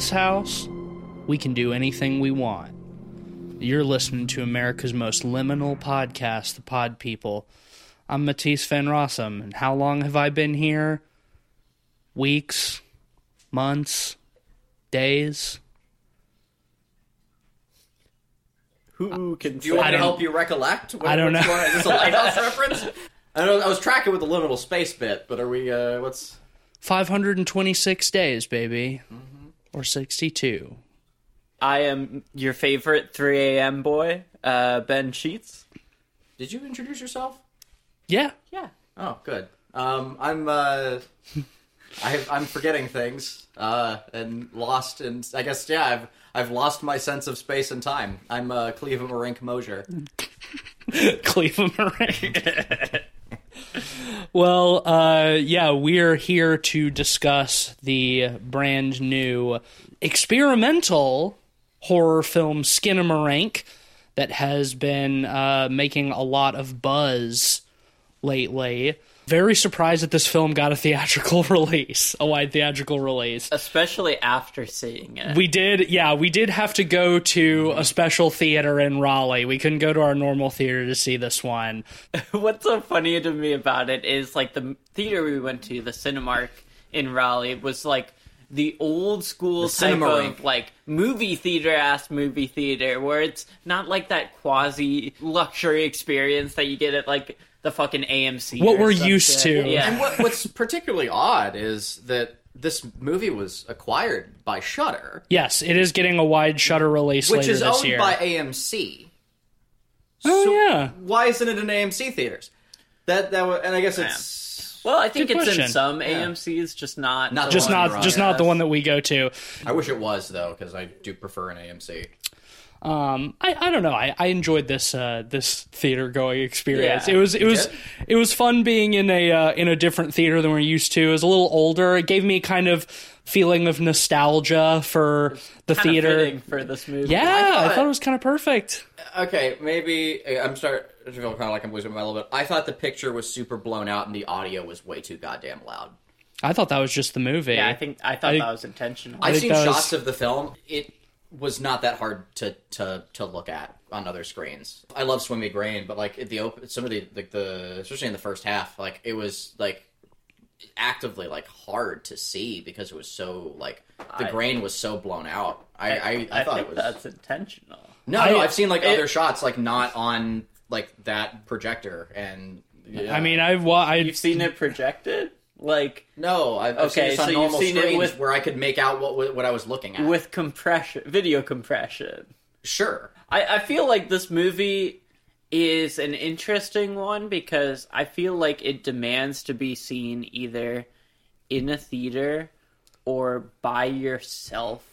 this house, we can do anything we want. You're listening to America's most liminal podcast, The Pod People. I'm Matisse Van Rossum, and how long have I been here? Weeks, months, days? Who can Do you want me to help you recollect? What- I don't which know. one- Is this a lighthouse reference? I know I was tracking with the liminal space bit, but are we? uh What's 526 days, baby. Or 62. I am your favorite 3 a.m. boy, uh, Ben Sheets. Did you introduce yourself? Yeah. Yeah. Oh, good. Um, I'm uh, I I'm forgetting things uh, and lost, and I guess yeah, I've I've lost my sense of space and time. I'm uh, Cleveland Marink Mosier. Cleveland Marine. well, uh, yeah, we're here to discuss the brand new experimental horror film Skinamarink that has been uh, making a lot of buzz lately. Very surprised that this film got a theatrical release, a wide theatrical release. Especially after seeing it. We did, yeah, we did have to go to a special theater in Raleigh. We couldn't go to our normal theater to see this one. What's so funny to me about it is like the theater we went to, the Cinemark in Raleigh, was like the old school The type Cinemarink. of like movie theater ass movie theater where it's not like that quasi luxury experience that you get at like the fucking AMC. What we're used shit. to. Yeah. And what, what's particularly odd is that this movie was acquired by Shudder. Yes, it is getting a wide Shudder release which later is this owned year. by AMC. oh So yeah, Why isn't it in AMC theaters? That that wa- and I guess it's Well, I think Good it's question. in some AMC's, just not Not the just one one not you're on, just yeah. not the one that we go to. I wish it was though because I do prefer an AMC. Um, I, I don't know. I, I enjoyed this uh, this theater going experience. Yeah. it was it was did? it was fun being in a uh, in a different theater than we're used to. It was a little older. It gave me kind of feeling of nostalgia for the Kinda theater. fitting for this movie. Yeah, I thought- thought, it was kind of perfect. Okay, maybe I'm starting to feel kind of like I'm losing my little bit. I thought the picture was super blown out and the audio was way too goddamn loud. I thought that was just the movie. Yeah, I think I thought I- that was intentional. I've seen that was- shots of the film. It was not that hard to to to look at on other screens. I love Swimmy Grain, but like at the open, some of the like the especially in the first half, like it was like actively like hard to see because it was so like the I- grain was so blown out. I I, I, thought think it was that's intentional. no no. I- I've seen like it- other shots like not on like that projector and. yeah. I mean, I've wa- I You've seen it projected, like no, I've, I've seen Okay, so you've normal seen it screens with- where I could make out what what I was looking at. with compression, video compression. sure, I, I feel like this movie is an interesting one because I feel like it demands to be seen either in a theater or by yourself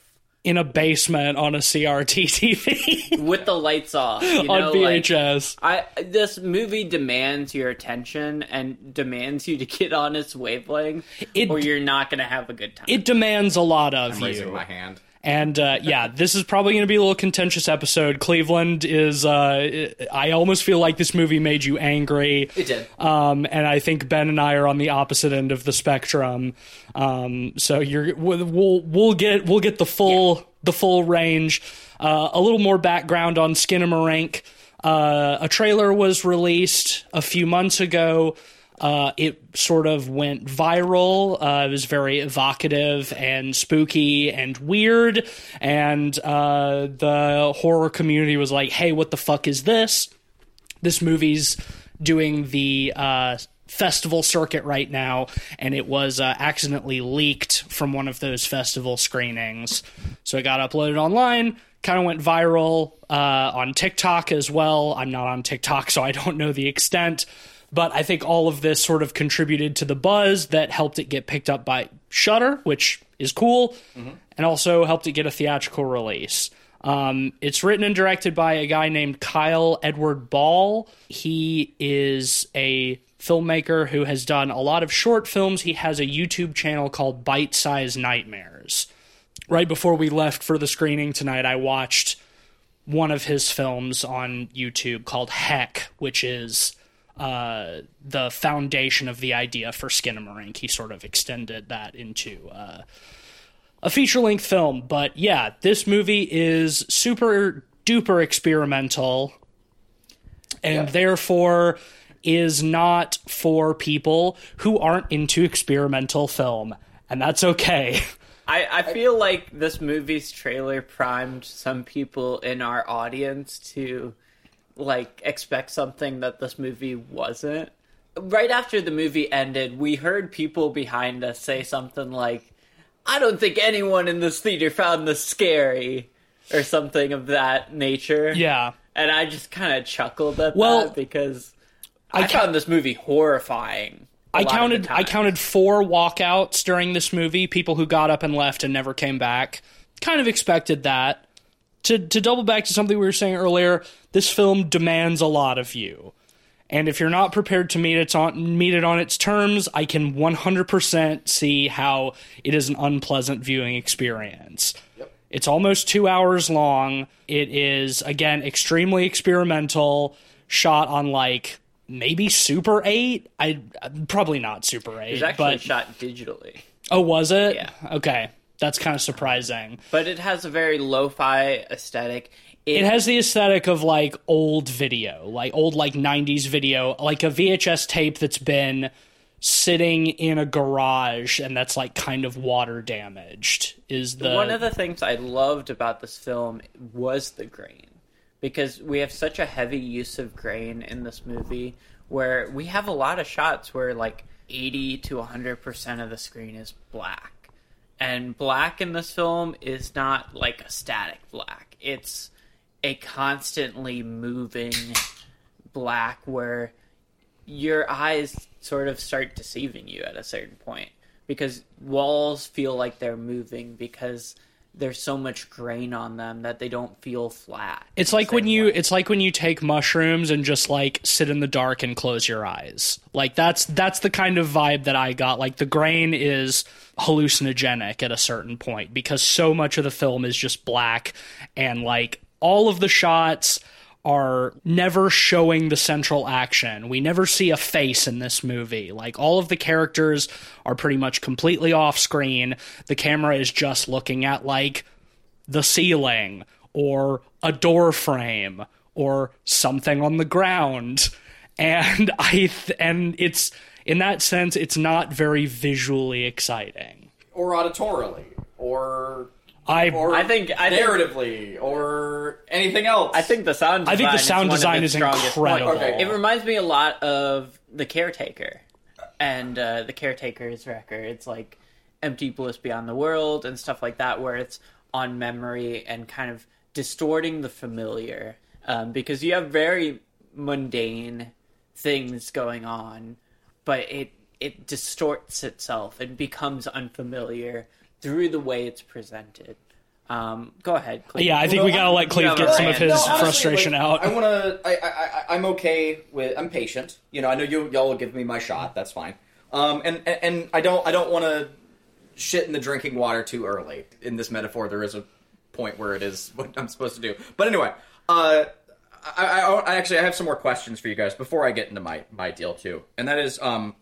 in a basement on a CRT TV with the lights off. You know, on like, VHS. I this movie demands your attention and demands you to get on its wavelength, It- or you're not going to have a good time. it demands a lot of I'm you. raising my hand. And uh, yeah, this is probably going to be a little contentious episode. Cleveland is. Uh, I almost feel like this movie made you angry. It did. Um, and I think Ben and I are on the opposite end of the spectrum. Um, so you're we'll we'll get we'll get the full the full range. Uh, a little more background on Skinamarink. Uh, a trailer was released a few months ago. Uh, it sort of went viral. Uh, it was very evocative and spooky and weird. And uh, the horror community was like, hey, what the fuck is this? this movie's doing the uh, festival circuit right now, and it was uh, accidentally leaked from one of those festival screenings. So it got uploaded online, kind of went viral uh, on TikTok as well. I'm not on TikTok, so I don't know the extent. But I think all of this sort of contributed to the buzz that helped it get picked up by Shudder, which is cool, and also helped it get a theatrical release. Um, it's written and directed by a guy named Kyle Edward Ball. He is a filmmaker who has done a lot of short films. He has a YouTube channel called Bite Size Nightmares. Right before we left for the screening tonight, I watched one of his films on YouTube called Heck, which is uh, the foundation of the idea for Skinamarink. He sort of extended that into uh, a feature length film. But yeah, this movie is super duper experimental and Yeah. therefore is not for people who aren't into experimental film. And that's okay. I, I feel like this movie's trailer primed some people in our audience to like expect something that this movie wasn't. Right after the movie ended, we heard people behind us say something like, I don't think anyone in this theater found this scary or something of that nature. yeah. And I just kind of chuckled at Well, that because I, ca- found this movie horrifying. I lot of the counted I counted four walkouts during this movie, people who got up and left and never came back. Kind of expected that. To to double back to something we were saying earlier, this film demands a lot of you. And if you're not prepared to meet it on meet it on its terms, I can 100% see how it is an unpleasant viewing experience. It's almost 2 hours long. It is again extremely experimental, shot on like maybe Super 8. I probably not Super 8, It was actually but shot digitally. oh was it? Yeah. Okay. That's kind of surprising. but it has a very lo-fi aesthetic. It, It has the aesthetic of like old video, like old like 90s video, like a VHS tape that's been sitting in a garage and that's like kind of water damaged. Is the one of the things I loved about this film was the grain, because we have such a heavy use of grain in this movie, where we have a lot of shots where like eighty to hundred percent of the screen is black, and black in this film is not like a static black. It's a constantly moving black where your eyes sort of start deceiving you at a certain point because walls feel like they're moving because there's so much grain on them that they don't feel flat. It's like when you way. it's like when you take mushrooms and just like sit in the dark and close your eyes. Like that's that's the kind of vibe that I got. Like the grain is hallucinogenic at a certain point because so much of the film is just black and like all of the shots are never showing the central action. We never see a face in this movie. Like all of the characters are pretty much completely off screen. The camera is just looking at like the ceiling or a door frame or something on the ground and i th- and it's in that sense it's not very visually exciting or auditorily or i or I think- I think- narratively, or anything else. I think the sound design I think the is sound one of design its is incredible. Okay. It reminds me a lot of The Caretaker and uh, The Caretaker's record. It's like Empty Bliss Beyond the World and stuff like that, where it's on memory and kind of distorting the familiar. Um, because you have very mundane things going on, but it it distorts itself and becomes unfamiliar through the way it's presented. Um, go ahead. Cleve. yeah i think we gotta let cleve have get some of his No, honestly, frustration like, out I want to. I, I, I, I'm okay with. I'm patient. You know, I know you y'all will give me my shot. That's fine. Um, and and, and I don't. I don't want to shit in the drinking water too early. In this metaphor, there is a point where it is what I'm supposed to do. But anyway, uh, I, I, I actually I have some more questions for you guys before I get into my my deal too, and that is, um,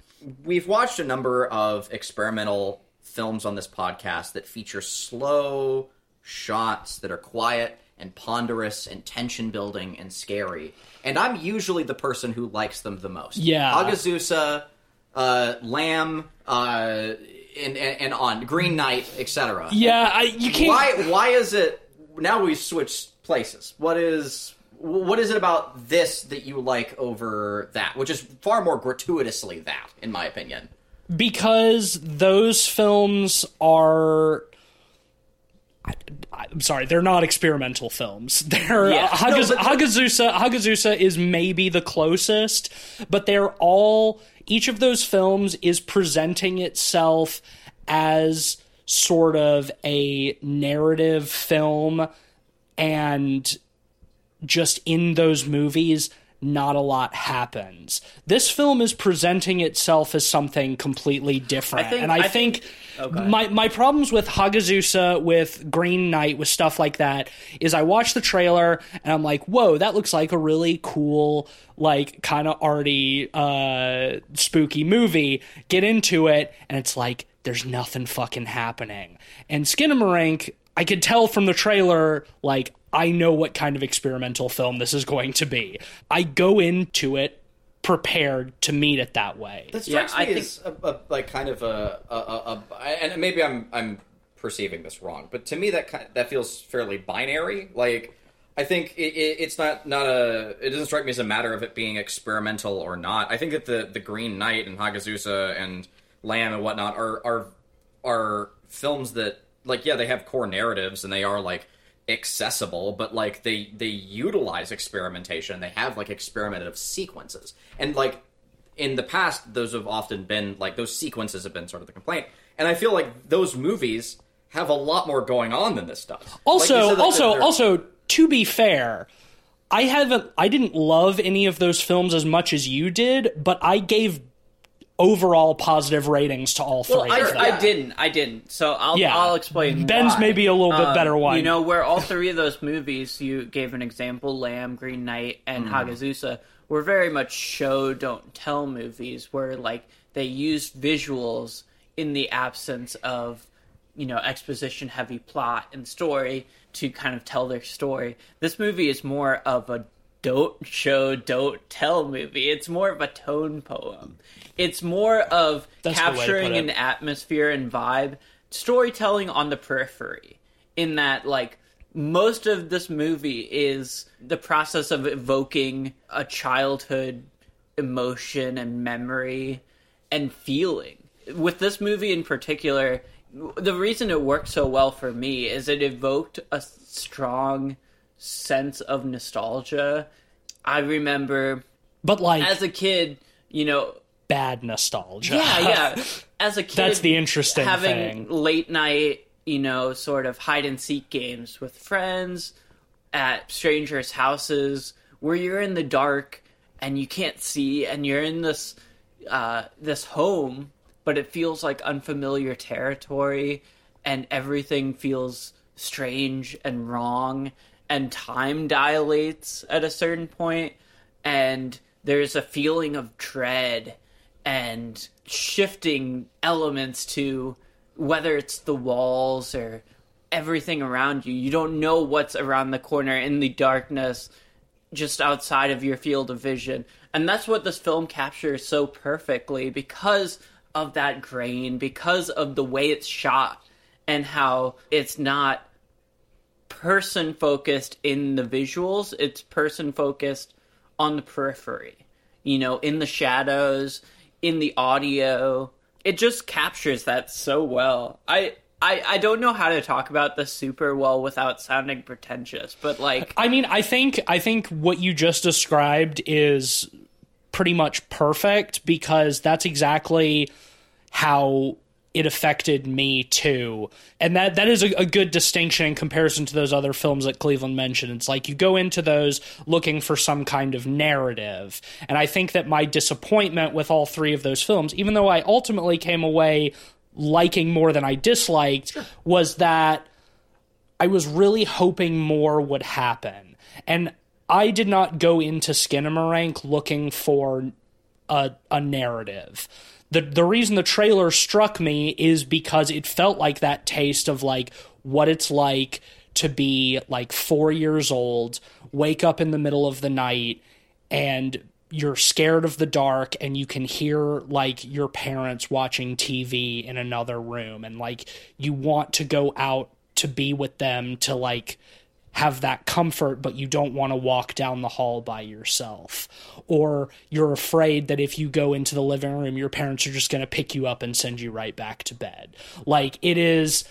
we've watched a number of experimental films on this podcast that feature slow shots that are quiet and ponderous and tension building and scary. And I'm usually the person who likes them the most. Yeah. Hagazussa, uh, Lamb, uh, and, and, and on Green Knight, etc. yeah I, you can't Why? Why is it? Now we switch places. What is? What is it about this that you like over that? Which is far more gratuitously that, in my opinion. Because those films are I, I'm sorry, they're not experimental films. They're Yeah. uh, Hagaz- No. Hagazussa is maybe the closest, but they're all. Each of those films is presenting itself as sort of a narrative film, and just in those movies, not a lot happens. This film is presenting itself as something completely different, I think- and I, I think, think- Oh, go ahead. my my problems with Hagazussa, with Green Knight, with stuff like that, is I watch the trailer and I'm like, whoa, that looks like a really cool, like kind of arty, uh, spooky movie. Get into it, and it's like there's nothing fucking happening. And Skinamarink, I could tell from the trailer, like, I know what kind of experimental film this is going to be. I go into it prepared to meet it that way. That Yeah, strikes I me think- as a, a, like kind of a, a, a, a and maybe I'm I'm perceiving this wrong, but to me that kind that feels fairly binary. Like I think it, it, it's not not a it doesn't strike me as a matter of it being experimental or not. I think that the the Green Knight and Hagazussa and Lamb and whatnot are are are films that like yeah they have core narratives and they are like accessible but like they they utilize experimentation. They have like experimentative sequences. And like in the past those have often been like those sequences have been sort of the complaint. And i feel like those movies have a lot more going on than this stuff. Also, that also, they're- also, to be fair, I haven't, I didn't love any of those films as much as you did, but I gave overall positive ratings to all three. Well, I, of them. I didn't. I didn't. So I'll Yeah. I'll explain. Ben's why. maybe a little bit Um, better one. You know, where all three of those movies you gave an example, Lamb, Green Knight, and Hagazussa, were very much show don't tell movies where like they used visuals in the absence of you know exposition heavy plot and story to kind of tell their story. This movie is more of a don't show don't tell movie. It's more of a tone poem. It's more of That's the way to capturing an atmosphere and vibe, storytelling on the periphery. In that, like, most of this movie is the process of evoking a childhood emotion and memory and feeling. With this movie in particular, the reason it worked so well for me is it evoked a strong sense of nostalgia. I remember but like as a kid, you know, bad nostalgia. yeah, yeah. As a kid, That's the interesting having thing. late night, you know, sort of hide and seek games with friends at strangers' houses where you're in the dark and you can't see, and you're in this uh, this home, but it feels like unfamiliar territory, and everything feels strange and wrong, and time dilates at a certain point, and there's a feeling of dread and shifting elements to whether it's the walls or everything around you. You don't know what's around the corner in the darkness just outside of your field of vision. And that's what this film captures so perfectly because of that grain, because of the way it's shot and how it's not person focused in the visuals, it's person focused on the periphery. You know, in the shadows, in the audio. It just captures that so well. I I, I don't know how to talk about this super well without sounding pretentious, but like I mean, I think I think what you just described is pretty much perfect because that's exactly how it affected me too. And that that is a, a good distinction in comparison to those other films that Cleveland mentioned. It's like you go into those looking for some kind of narrative. And I think that my disappointment with all three of those films, even though I ultimately came away liking more than I disliked, was that I was really hoping more would happen. And I did not go into Skinamarink looking for a, a narrative. The the reason the trailer struck me is because it felt like that taste of like what it's like to be like 4 years old, wake up in the middle of the night and you're scared of the dark and you can hear like your parents watching TV in another room and like you want to go out to be with them to like have that comfort but you don't want to walk down the hall by yourself. Or you're afraid that if you go into the living room your parents are just going to pick you up and send you right back to bed. Like it is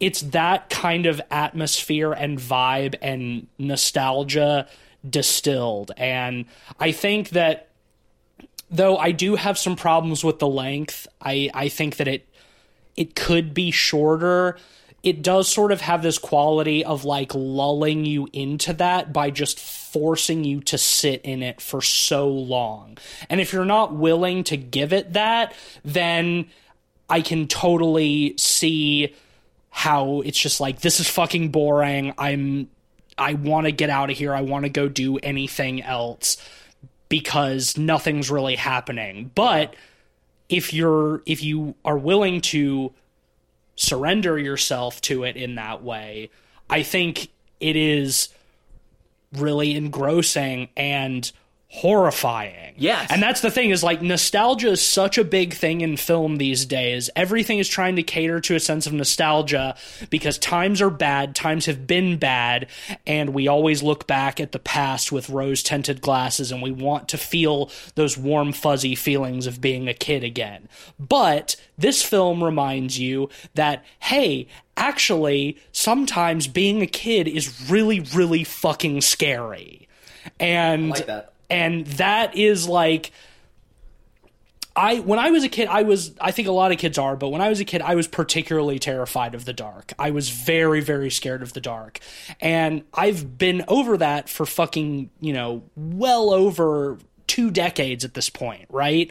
it's that kind of atmosphere and vibe and nostalgia distilled. And i think that though i do have some problems with the length i i think that it it could be shorter it does sort of have this quality of like lulling you into that by just forcing you to sit in it for so long. And if you're not willing to give it that, then I can totally see how it's just like this is fucking boring. I'm I want to get out of here. I want to go do anything else because nothing's really happening. But if you're if you are willing to surrender yourself to it in that way, I think it is really engrossing and horrifying. Yes. And that's the thing is like nostalgia is such a big thing in film these days. Everything is trying to cater to a sense of nostalgia because times are bad, times have been bad, and we always look back at the past with rose tinted glasses and we want to feel those warm, fuzzy feelings of being a kid again. But this film reminds you that, hey, actually, sometimes being a kid is really, really fucking scary. And like that. And that is like I when I was a kid I was I think a lot of kids are but when I was a kid I was particularly terrified of the dark. I was very very scared of the dark. And I've been over that for fucking, you know, well over 2 decades at this point, right?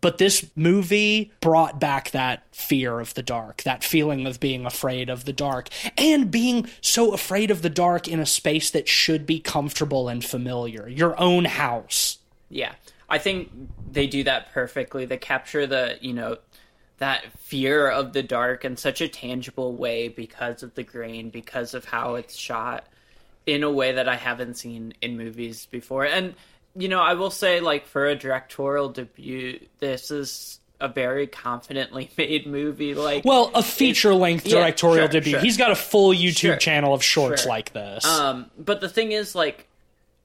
But this movie brought back that fear of the dark, that feeling of being afraid of the dark, and being so afraid of the dark in a space that should be comfortable and familiar. Your own house. Yeah. I think they do that perfectly. They capture the, you know, that fear of the dark in such a tangible way because of the grain, because of how it's shot in a way that I haven't seen in movies before. And you know, I will say like for a directorial debut, this is a very confidently made movie like Well, a feature length yeah, directorial sure, debut. sure. He's got a full YouTube Sure, channel of shorts like this. Um, but the thing is, like,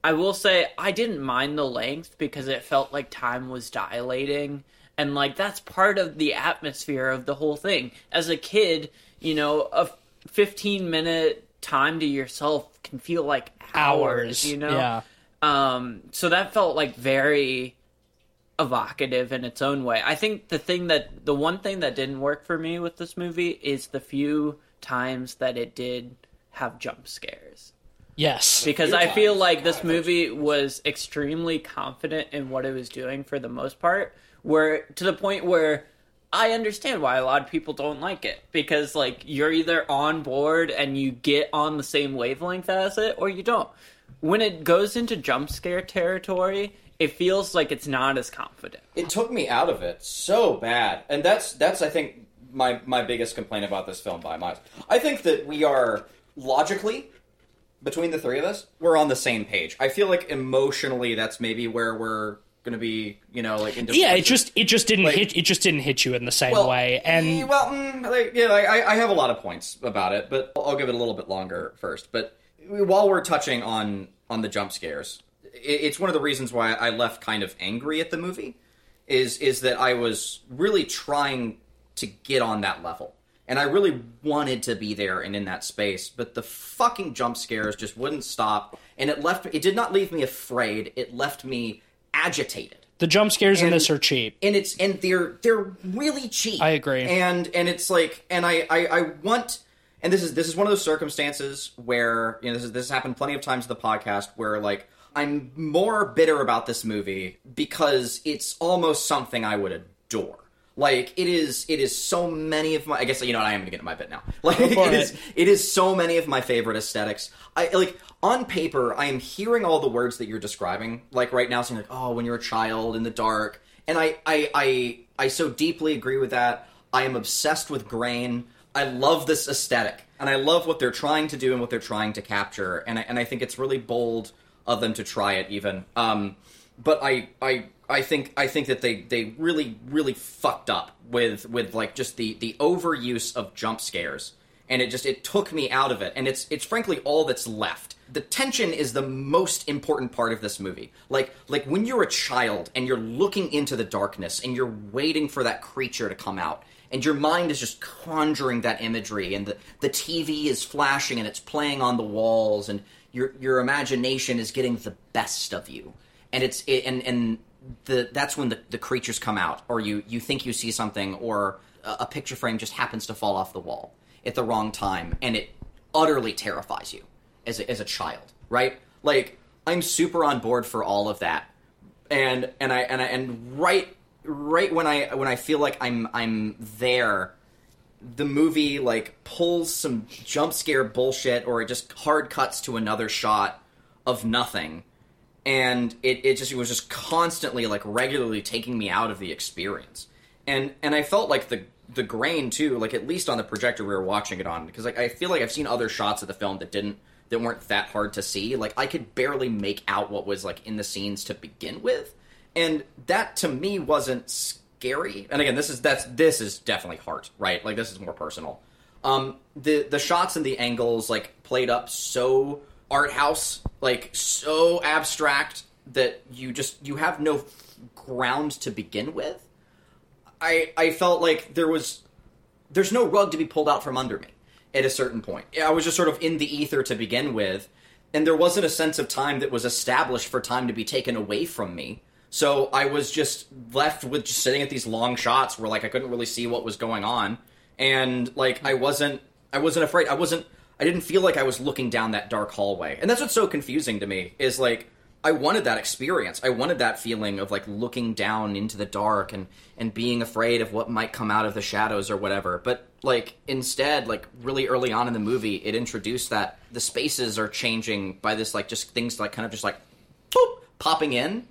I will say I didn't mind the length because it felt like time was dilating, and like that's part of the atmosphere of the whole thing. As a kid, you know, a fifteen minute time to yourself can feel like hours. you know, Yeah. Um, so that felt like very evocative in its own way. I think the thing that the one thing that didn't work for me with this movie is the few times that it did have jump scares. Yes. Because few I feel times. like this movie was extremely confident in what it was doing for the most part, where to the point where I understand why a lot of people don't like it because like you're either on board and you get on the same wavelength as it or you don't. When it goes into jump scare territory, it feels like it's not as confident. it took me out of it so bad and that's that's i think my my biggest complaint about this film by miles i think that we are logically between the three of us we're on the same page i feel like emotionally that's maybe where we're gonna be you know like in Yeah, it just it just didn't Like- hit it just didn't hit you in the same well, way. And well, mm, like, yeah, like, I, I have a lot of points about it, but I'll I'll give it a little bit longer first. But while we're touching on on the jump scares, it's one of the reasons why I left kind of angry at the movie. Is is that I was really trying to get on that level, and I really wanted to be there and in that space, but the fucking jump scares just wouldn't stop, and it left. It did not leave me afraid. It left me agitated the jump scares in this are cheap. and it's and they're they're really cheap. I agree. And and it's like and I, I I want and this is this is one of those circumstances where you know this is this has happened plenty of times in the podcast where like I'm more bitter about this movie because it's almost something I would adore. Like it is, it is so many of my. I guess you know what, I am going to get in my bit now. Like it it. is, it is so many of my favorite aesthetics. I like on paper, I am hearing all the words that you're describing, like right now, saying like, "Oh, when you're a child in the dark," and I, I, I, I so deeply agree with that. I am obsessed with grain. I love this aesthetic, and I love what they're trying to do and what they're trying to capture, and I, and I think it's really bold of them to try it, even. Um, but I, I, I think I think that they, they really really fucked up with with like just the the overuse of jump scares. And it just it took me out of it. And it's it's frankly all that's left. The tension is the most important part of this movie. Like like when you're a child and you're looking into the darkness and you're waiting for that creature to come out and your mind is just conjuring that imagery and the, the tv is flashing and it's playing on the walls and your your imagination is getting the best of you. And it's it, and and the that's when the, the creatures come out or you you think you see something or a, a picture frame just happens to fall off the wall at the wrong time and it utterly terrifies you as a, as a child right? Like i'm super on board for all of that. And and i and I, and right right when i when i feel like i'm i'm there the movie like pulls some jump scare bullshit or it just hard cuts to another shot of nothing. And it, it just it was just constantly like regularly taking me out of the experience. And and i felt like the the grain too, like at least on the projector we were watching it on, because like I feel like I've seen other shots of the film that didn't that weren't that hard to see. Like I could barely make out what was like in the scenes to begin with, and that to me wasn't scary. And again, this is that's this is definitely heart, right? Like this is more personal. Um, the the shots and the angles like played up so art house, like so abstract that you just you have no ground to begin with. I I felt like there was there's no rug to be pulled out from under me at a certain point. I was just sort of in the ether to begin with, and there wasn't a sense of time that was established for time to be taken away from me. So I was just left with just sitting at these long shots where like I couldn't really see what was going on, and like I wasn't I wasn't afraid. I wasn't I didn't feel like I was looking down that dark hallway. And that's what's so confusing to me is like I wanted that experience. I wanted that feeling of like looking down into the dark and and being afraid of what might come out of the shadows or whatever. But like instead, like really early on in the movie, it introduced that the spaces are changing by this like just things like kind of just like boop, popping in.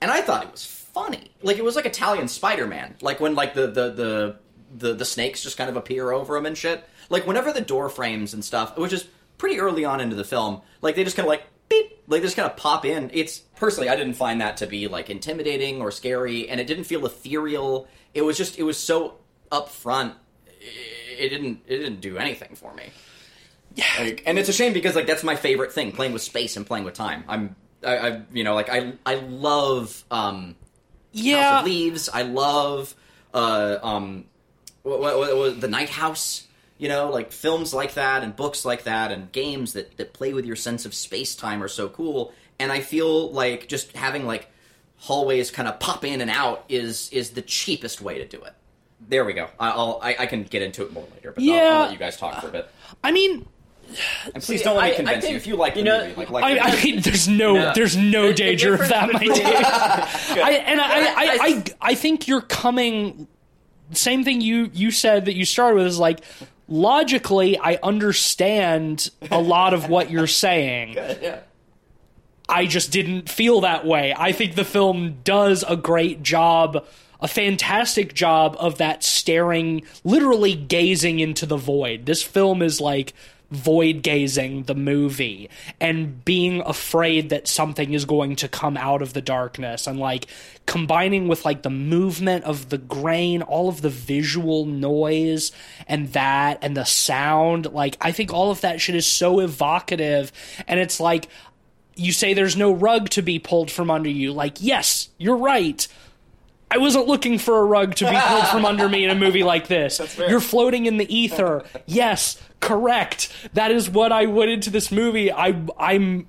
And I thought it was funny. Like it was like Italian Spider-Man. Like when like the the the the, the snakes just kind of appear over him and shit. Like whenever the door frames and stuff, which is pretty early on into the film, like they just kind of like beep, like just kind of pop in. It's personally, I didn't find that to be like intimidating or scary, and it didn't feel ethereal. It was just, it was so upfront. It didn't, it didn't do anything for me. Yeah, like, and it's a shame because like that's my favorite thing, playing with space and playing with time. I'm, I, I you know, like I, I love, um, yeah, House of Leaves. I love, uh, um, what, what, what, what, the Night House you know like films like that and books like that and games that, that play with your sense of space time are so cool. And i feel like just having like hallways kind of pop in and out is is the cheapest way to do it. There we go. I'll i, I can get into it more later but I'll, Yeah. I'll let you guys talk for a bit. I mean, and please See, don't let me I- I convince think, you if you like the you know, movie like, like I, I mean, there's no, No. there's no The- the danger of that, my between- dude. I, and I, I, I, I, I think you're coming. Same thing you you said that you started with is like logically, I understand a lot of what you're saying. yeah I just didn't feel that way. I think the film does a great job, a fantastic job of that staring, literally gazing into the void. This film is like void gazing the movie and being afraid that something is going to come out of the darkness and like combining with like the movement of the grain all of the visual noise and that and the sound like i think all of that shit is so evocative and it's like you say there's no rug to be pulled from under you. Like, yes, you're right. I wasn't looking for a rug to be pulled from under me in a movie like this. You're floating in the ether. Yes, correct. That is what I went into this movie. I I'm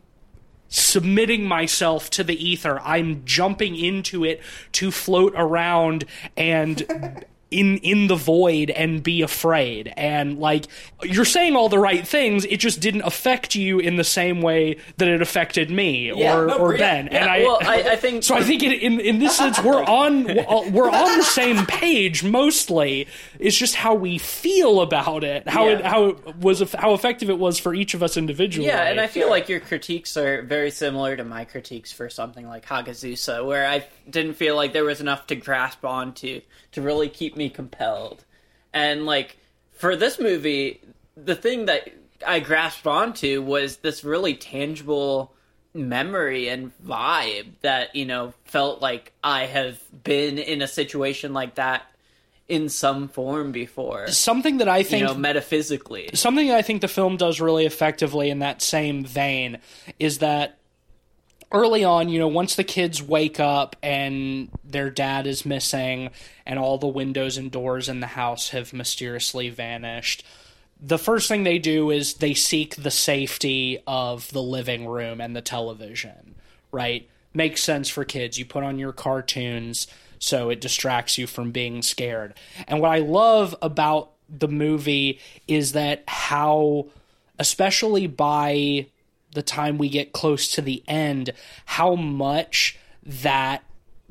submitting myself to the ether. I'm jumping into it to float around and in in the void and be afraid. And like you're saying all the right things, it just didn't affect you in the same way that it affected me Yeah, or no, or Ben. Yeah, and I well, I, I think so I think in, in in this sense we're on uh, we're on the same page mostly. It's just how we feel about it, how it how it was how effective it was for each of us individually. Yeah, and I feel like your critiques are very similar to my critiques for something like Hagazussa, where I didn't feel like there was enough to grasp onto to really keep me compelled. And like for this movie, the thing that I grasped onto was this really tangible memory and vibe that, you know, felt like I have been in a situation like that in some form before. something that I You think know, metaphysically. something that I think the film does really effectively in that same vein is that early on, you know, once the kids wake up and their dad is missing and all the windows and doors in the house have mysteriously vanished, the first thing they do is they seek the safety of the living room and the television, right? Makes sense for kids. You put on your cartoons so it distracts you from being scared. And what I love about the movie is that how, especially by the time we get close to the end, how much that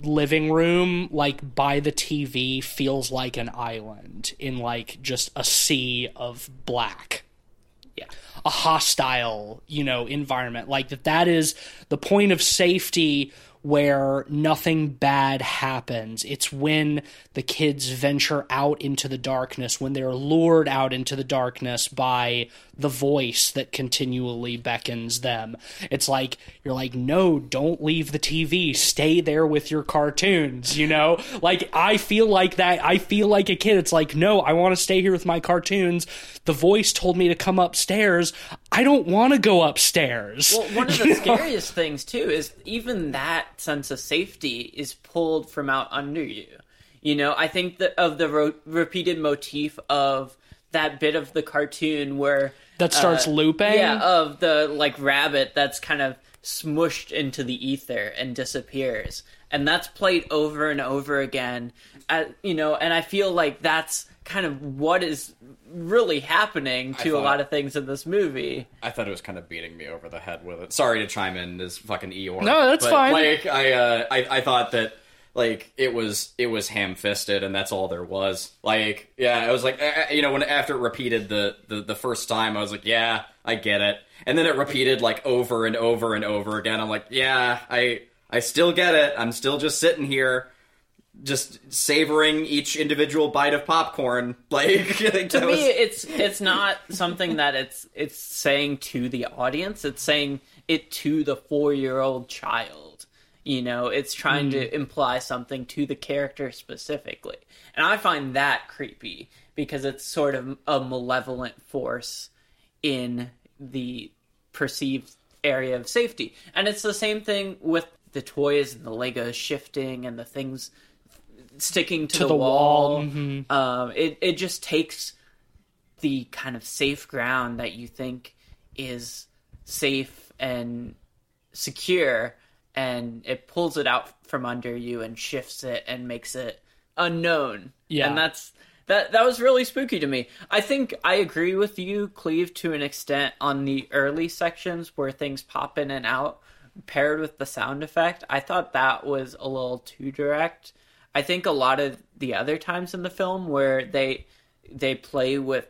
living room like by the TV feels like an island in like just a sea of black Yeah. a hostile, you know, environment. Like that that is the point of safety where nothing bad happens. It's when the kids venture out into the darkness, when they're lured out into the darkness by the voice that continually beckons them. It's like, you're like, no, don't leave the TV. Stay there with your cartoons, you know? Like, I feel like that. I feel like a kid. It's like, no, I want to stay here with my cartoons. The voice told me to come upstairs. I don't want to go upstairs. Well, one of the scariest things too is even that sense of safety is pulled from out under you. You know, I think that of the ro- repeated motif of that bit of the cartoon where that starts uh, looping. yeah, of the like rabbit that's kind of smushed into the ether and disappears, and that's played over and over again. At, you know, and I feel like that's kind of what is really happening to a lot of things in this movie. I thought it was kind of beating me over the head with it. Sorry to chime in as fucking Eeyore. No, that's but, fine. Like I, uh, I, I thought that like it was it was ham fisted and that's all there was. Like yeah, I was like eh, you know when after it repeated the, the the first time, I was like yeah, I get it. And then it repeated like over and over and over again. I'm like yeah, I I still get it. I'm still just sitting here. Just savoring each individual bite of popcorn, like to me it's it's not something that it's it's saying to the audience. It's saying it to the four year old child. You know it's trying to hmm. imply something to the character specifically. And i find that creepy because it's sort of a malevolent force in the perceived area of safety. And it's the same thing with the toys and the legos shifting and the things sticking to, To the, the wall, wall, mhm. um, it, it just takes the kind of safe ground that you think is safe and secure and it pulls it out from under you and shifts it and makes it unknown. Yeah. And that's that that was really spooky to me. I think I agree with you, Cleve, to an extent on the early sections where things pop in and out paired with the sound effect. I thought that was a little too direct. I think a lot of the other times in the film where they they play with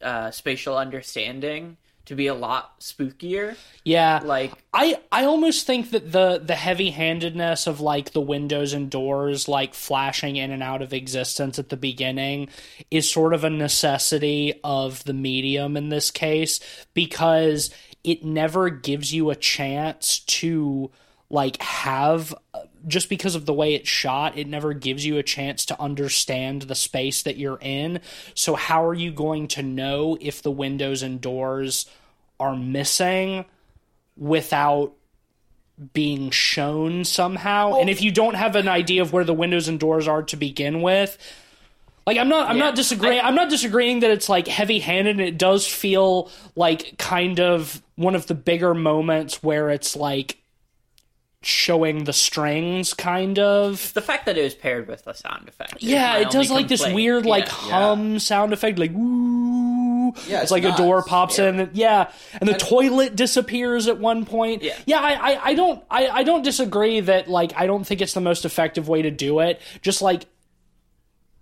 uh, spatial understanding to be a lot spookier. Yeah. Like I I almost think that the the heavy-handedness of like the windows and doors like flashing in and out of existence at the beginning is sort of a necessity of the medium in this case because it never gives you a chance to like have just because of the way it's shot it never gives you a chance to understand the space that you're in. So how are you going to know if the windows and doors are missing without being shown somehow? And if oh. you don't have an idea of where the windows and doors are to begin with like i'm not i'm Yeah. not disagreeing I, am not disagreeing that it's like heavy handed and it does feel like kind of one of the bigger moments where it's like showing the strings kind of the fact that it was paired with a sound effect. yeah it does only like this weird like Yeah. hum sound effect like woo Yeah, it's, it's like nuts. a door pops Yeah. in and, yeah and the toilet disappears at one point Yeah. yeah I, I i don't I, I don't disagree that like i don't think it's the most effective way to do it just like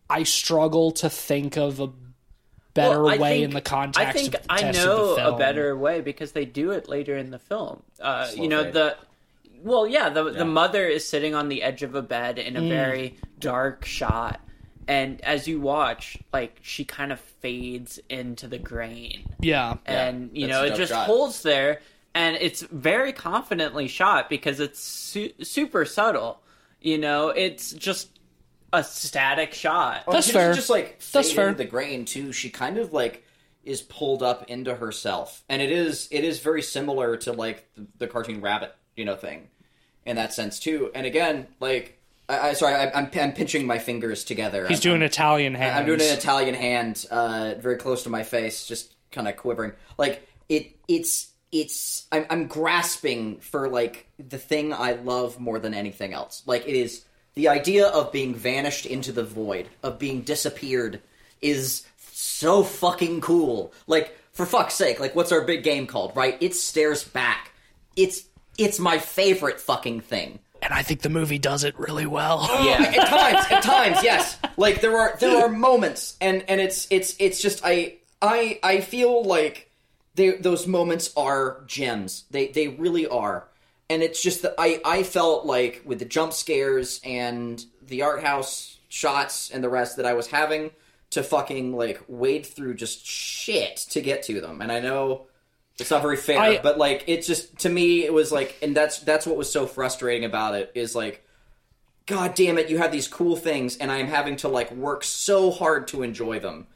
i struggle to think of a better Well, way think- in the context I think of the I test of know the a better way because they do it later in the film. Uh, Slow you know the well, yeah, the Yeah. the mother is sitting on the edge of a bed in Mm. a very dark shot, and as you watch, like she kind of fades into the grain, yeah and you that's know it just shot. holds there, and it's very confidently shot because it's su- super subtle. You know, it's just a static shot. That's She fair. Just like That's fade fair. the grain too. She kind of like is pulled up into herself, and it is it is very similar to like the, the cartoon rabbit, you know, thing in that sense too. And again, like I, I sorry, I, I'm I'm pinching my fingers together. he's I'm, doing I'm, italian hand. I'm doing an Italian hand, uh, very close to my face, just kind of quivering. Like it, it's it's I'm, I'm grasping for like the thing I love more than anything else. Like it is the idea of being vanished into the void, of being disappeared, is so fucking cool. Like for fuck's sake, like what's our big game called? Right? It stares back. It's it's my favorite fucking thing. and i think the movie does it really well Yeah. at times, at times, yes. Like there are there are moments, and and it's it's it's just I I I feel like they those moments are gems. They they really are, and it's just that I I felt like with the jump scares and the art house shots and the rest that I was having to fucking like wade through just shit to get to them, and I know. It's not very fair, I- but like it's just to me it was like and that's that's what was so frustrating about it is like god damn it you have these cool things and i'm having to like work so hard to enjoy them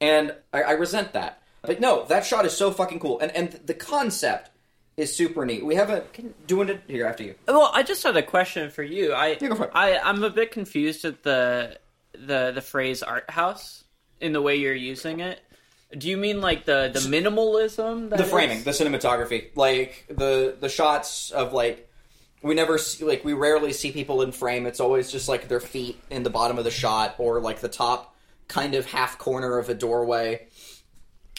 and i, I resent that but no that shot is so fucking cool and and the concept is super neat we haven't can, doing it here after you Well, I just had a question for you. I go for it. I I'm a bit confused at the the the phrase art house in the way you're using it. Do you mean like the the minimalism? That the is- framing the cinematography. Like the the shots of like we never see like we rarely see people in frame. It's always just like their feet in the bottom of the shot or like the top kind of half corner of a doorway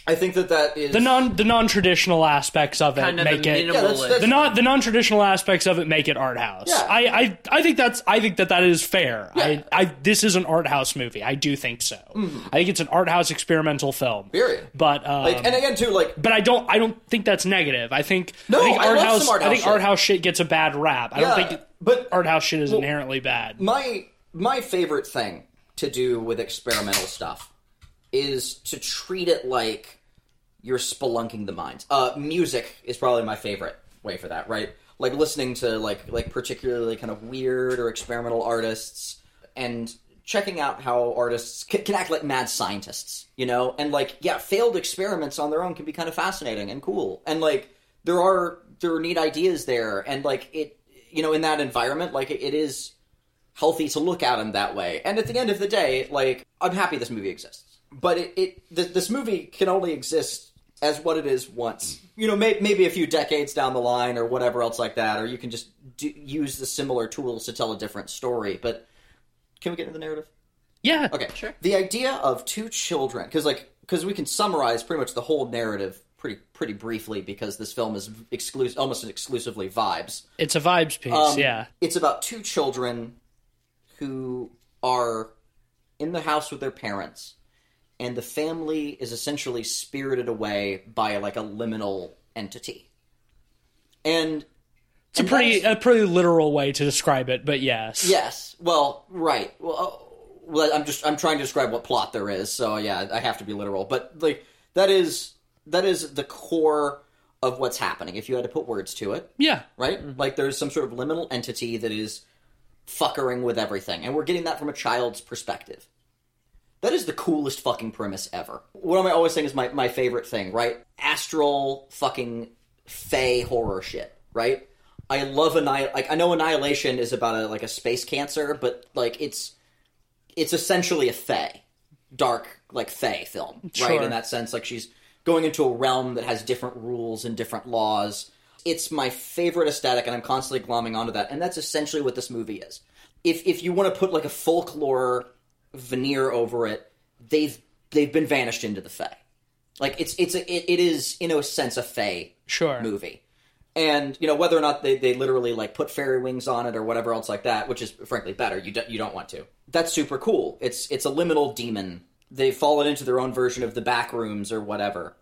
i think that that is The non the non traditional aspects of it kind of make the it. Yeah, that's- that's- the non the non traditional aspects of it make it art house. Yeah. I, I I think that's I think that that is fair. Yeah. I, I this is an art house movie. I do think so. I think it's an art house experimental film. Mm-hmm. Period. But um, like and again too like but I don't I don't think that's negative. I think No, I think I art love house, some art I think shit. art house shit gets a bad rap. I Yeah, don't think but art house shit is inherently bad. my my favorite thing to do with experimental stuff is to treat it like you're spelunking the mind. Uh, music is probably my favorite way for that, right? Like listening to like like particularly kind of weird or experimental artists and checking out how artists can, can act like mad scientists, you know? And like yeah, failed experiments on their own can be kind of fascinating and cool. And like there are there are neat ideas there and like it you know in that environment like it, it is healthy to look at them that way. And at the end of the day, like I'm happy this movie exists, but it, it th- this movie can only exist as what it is once. You know, may- maybe a few decades down the line or whatever else like that, or you can just do- use the similar tools to tell a different story. But can we get into the narrative? Yeah. Okay, sure. The idea of two children, because like because we can summarize pretty much the whole narrative pretty pretty briefly because this film is exclusive, almost exclusively vibes. It's a vibes piece, Um, yeah. It's about two children who are in the house with their parents, and the family is essentially spirited away by like a liminal entity. And It's a pretty a pretty literal way to describe it, but yes. yes, well, right. Well, uh, well, I'm just I'm trying to describe what plot there is, so yeah, I have to be literal. But like that is that is the core of what's happening. If you had to put words to it, Yeah. right? Like there's some sort of liminal entity that is fuckering with everything, and we're getting that from a child's perspective. That is the coolest fucking premise ever. What am I always saying is my, my favorite thing, right? Astral fucking fey horror shit, right? I love annihil like I know annihilation is about a like a space cancer, but like it's it's essentially a fey, dark like fey film, right? In that sense, like she's going into a realm that has different rules and different laws. It's my favorite aesthetic, and I'm constantly glomming onto that. And that's essentially what this movie is. If if you want to put like a folklore veneer over it, they've they've been vanished into the fey. Like it's it's a, it, it is in a sense a fey Sure. movie. And you know whether or not they, they literally like put fairy wings on it or whatever else like that, which is frankly better. You do, you don't want to. That's super cool. It's it's a liminal demon. They've fallen into their own version of the back rooms or whatever.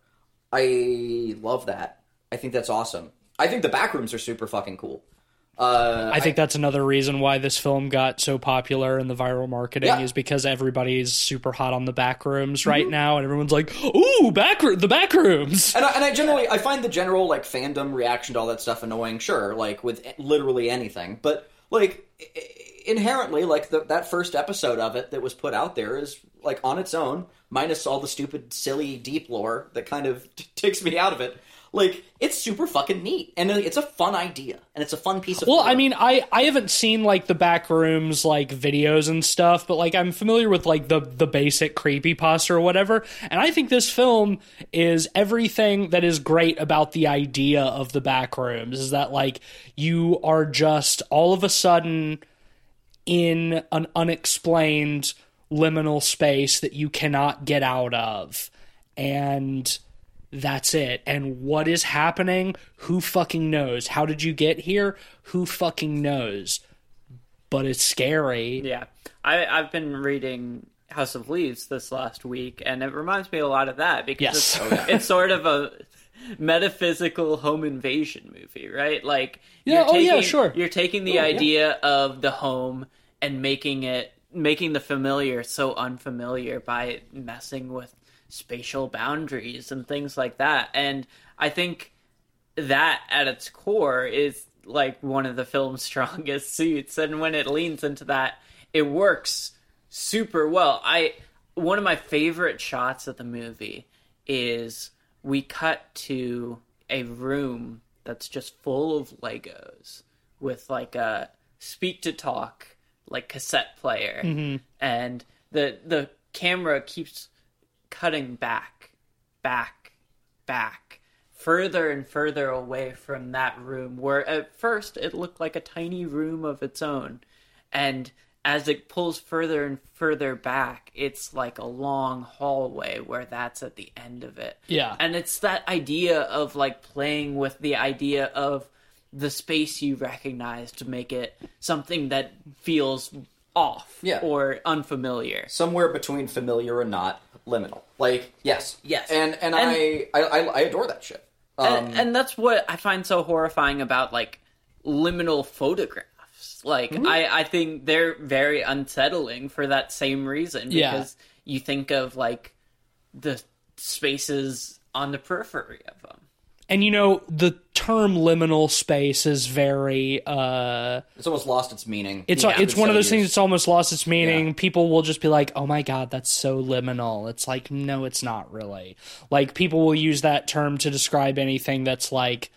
I love that. I think that's awesome. I think the back rooms are super fucking cool. Uh, I think that's another reason why this film got so popular in the viral marketing Yeah. Mm-hmm. is because everybody's super hot on the back rooms right now, and everyone's like, "Ooh, back room, the back rooms." and I, and I generally I find the general like fandom reaction to all that stuff annoying. Sure, like with literally anything, but like i- i- inherently, like the, that first episode of it that was put out there is like on its own, minus all the stupid, silly, deep lore that kind of takes me out of it. Like it's super fucking neat, and it's a fun idea, and it's a fun piece of. Well. I mean, I I haven't seen like the back rooms like videos and stuff, but like I'm familiar with like the the basic creepy pasta or whatever, and I think this film is everything that is great about the idea of the back rooms is that like you are just all of a sudden in an unexplained liminal space that you cannot get out of. And that's it. And what is happening? Who fucking knows? How did you get here? Who fucking knows? But it's scary. Yeah, I, I've been reading House of Leaves this last week, and it reminds me a lot of that because Yes. it's, oh, it's sort of a metaphysical home invasion movie, right? Like Yeah, you're oh, yeah, sure. You're taking the oh, idea of the home and making it making the familiar so unfamiliar by messing with spatial boundaries and things like that. And I think that at its core is like one of the film's strongest suits. And when it leans into that it works super well. I one of my favorite shots of the movie is we cut to a room that's just full of legos with like a speak to talk like cassette player. Mm-hmm. And the the camera keeps cutting back back back further and further away from that room where at first it looked like a tiny room of its own and as it pulls further and further back it's like a long hallway where that's at the end of it Yeah. and it's that idea of like playing with the idea of the space you recognize to make it something that feels off Yeah. or unfamiliar somewhere between familiar and not liminal. Like yes, Yes. and and, And- I, I I I adore that shit. Um, and, and that's what I find so horrifying about like liminal photographs. Like Mm-hmm. I, I think they're very unsettling for that same reason Yeah. because you think of like the spaces on the periphery of them. And you know, the term liminal space is very uh it's almost lost its meaning. it's Yeah. it's one of those things that's almost lost its meaning. Yeah. People will just be like, "Oh my god, that's so liminal." It's like, no, it's not really. Like people will use that term to describe anything that's like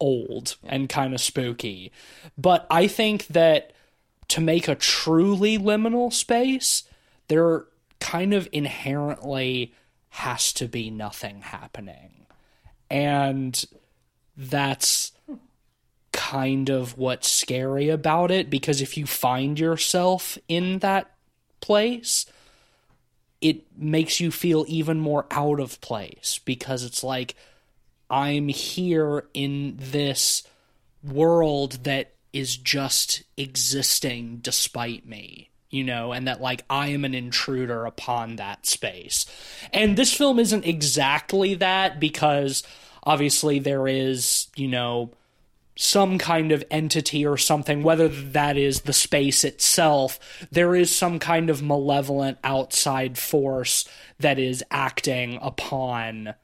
old and kind of spooky. But I think that to make a truly liminal space, there kind of inherently has to be nothing happening. And that's kind of what's scary about it because if you find yourself in that place, it makes you feel even more out of place because it's like I'm here in this world that is just existing despite me, you know, and that like I am an intruder upon that space. And this film isn't exactly that because obviously there is, you know, some kind of entity or something, whether that is the space itself, there is some kind of malevolent outside force that is acting upon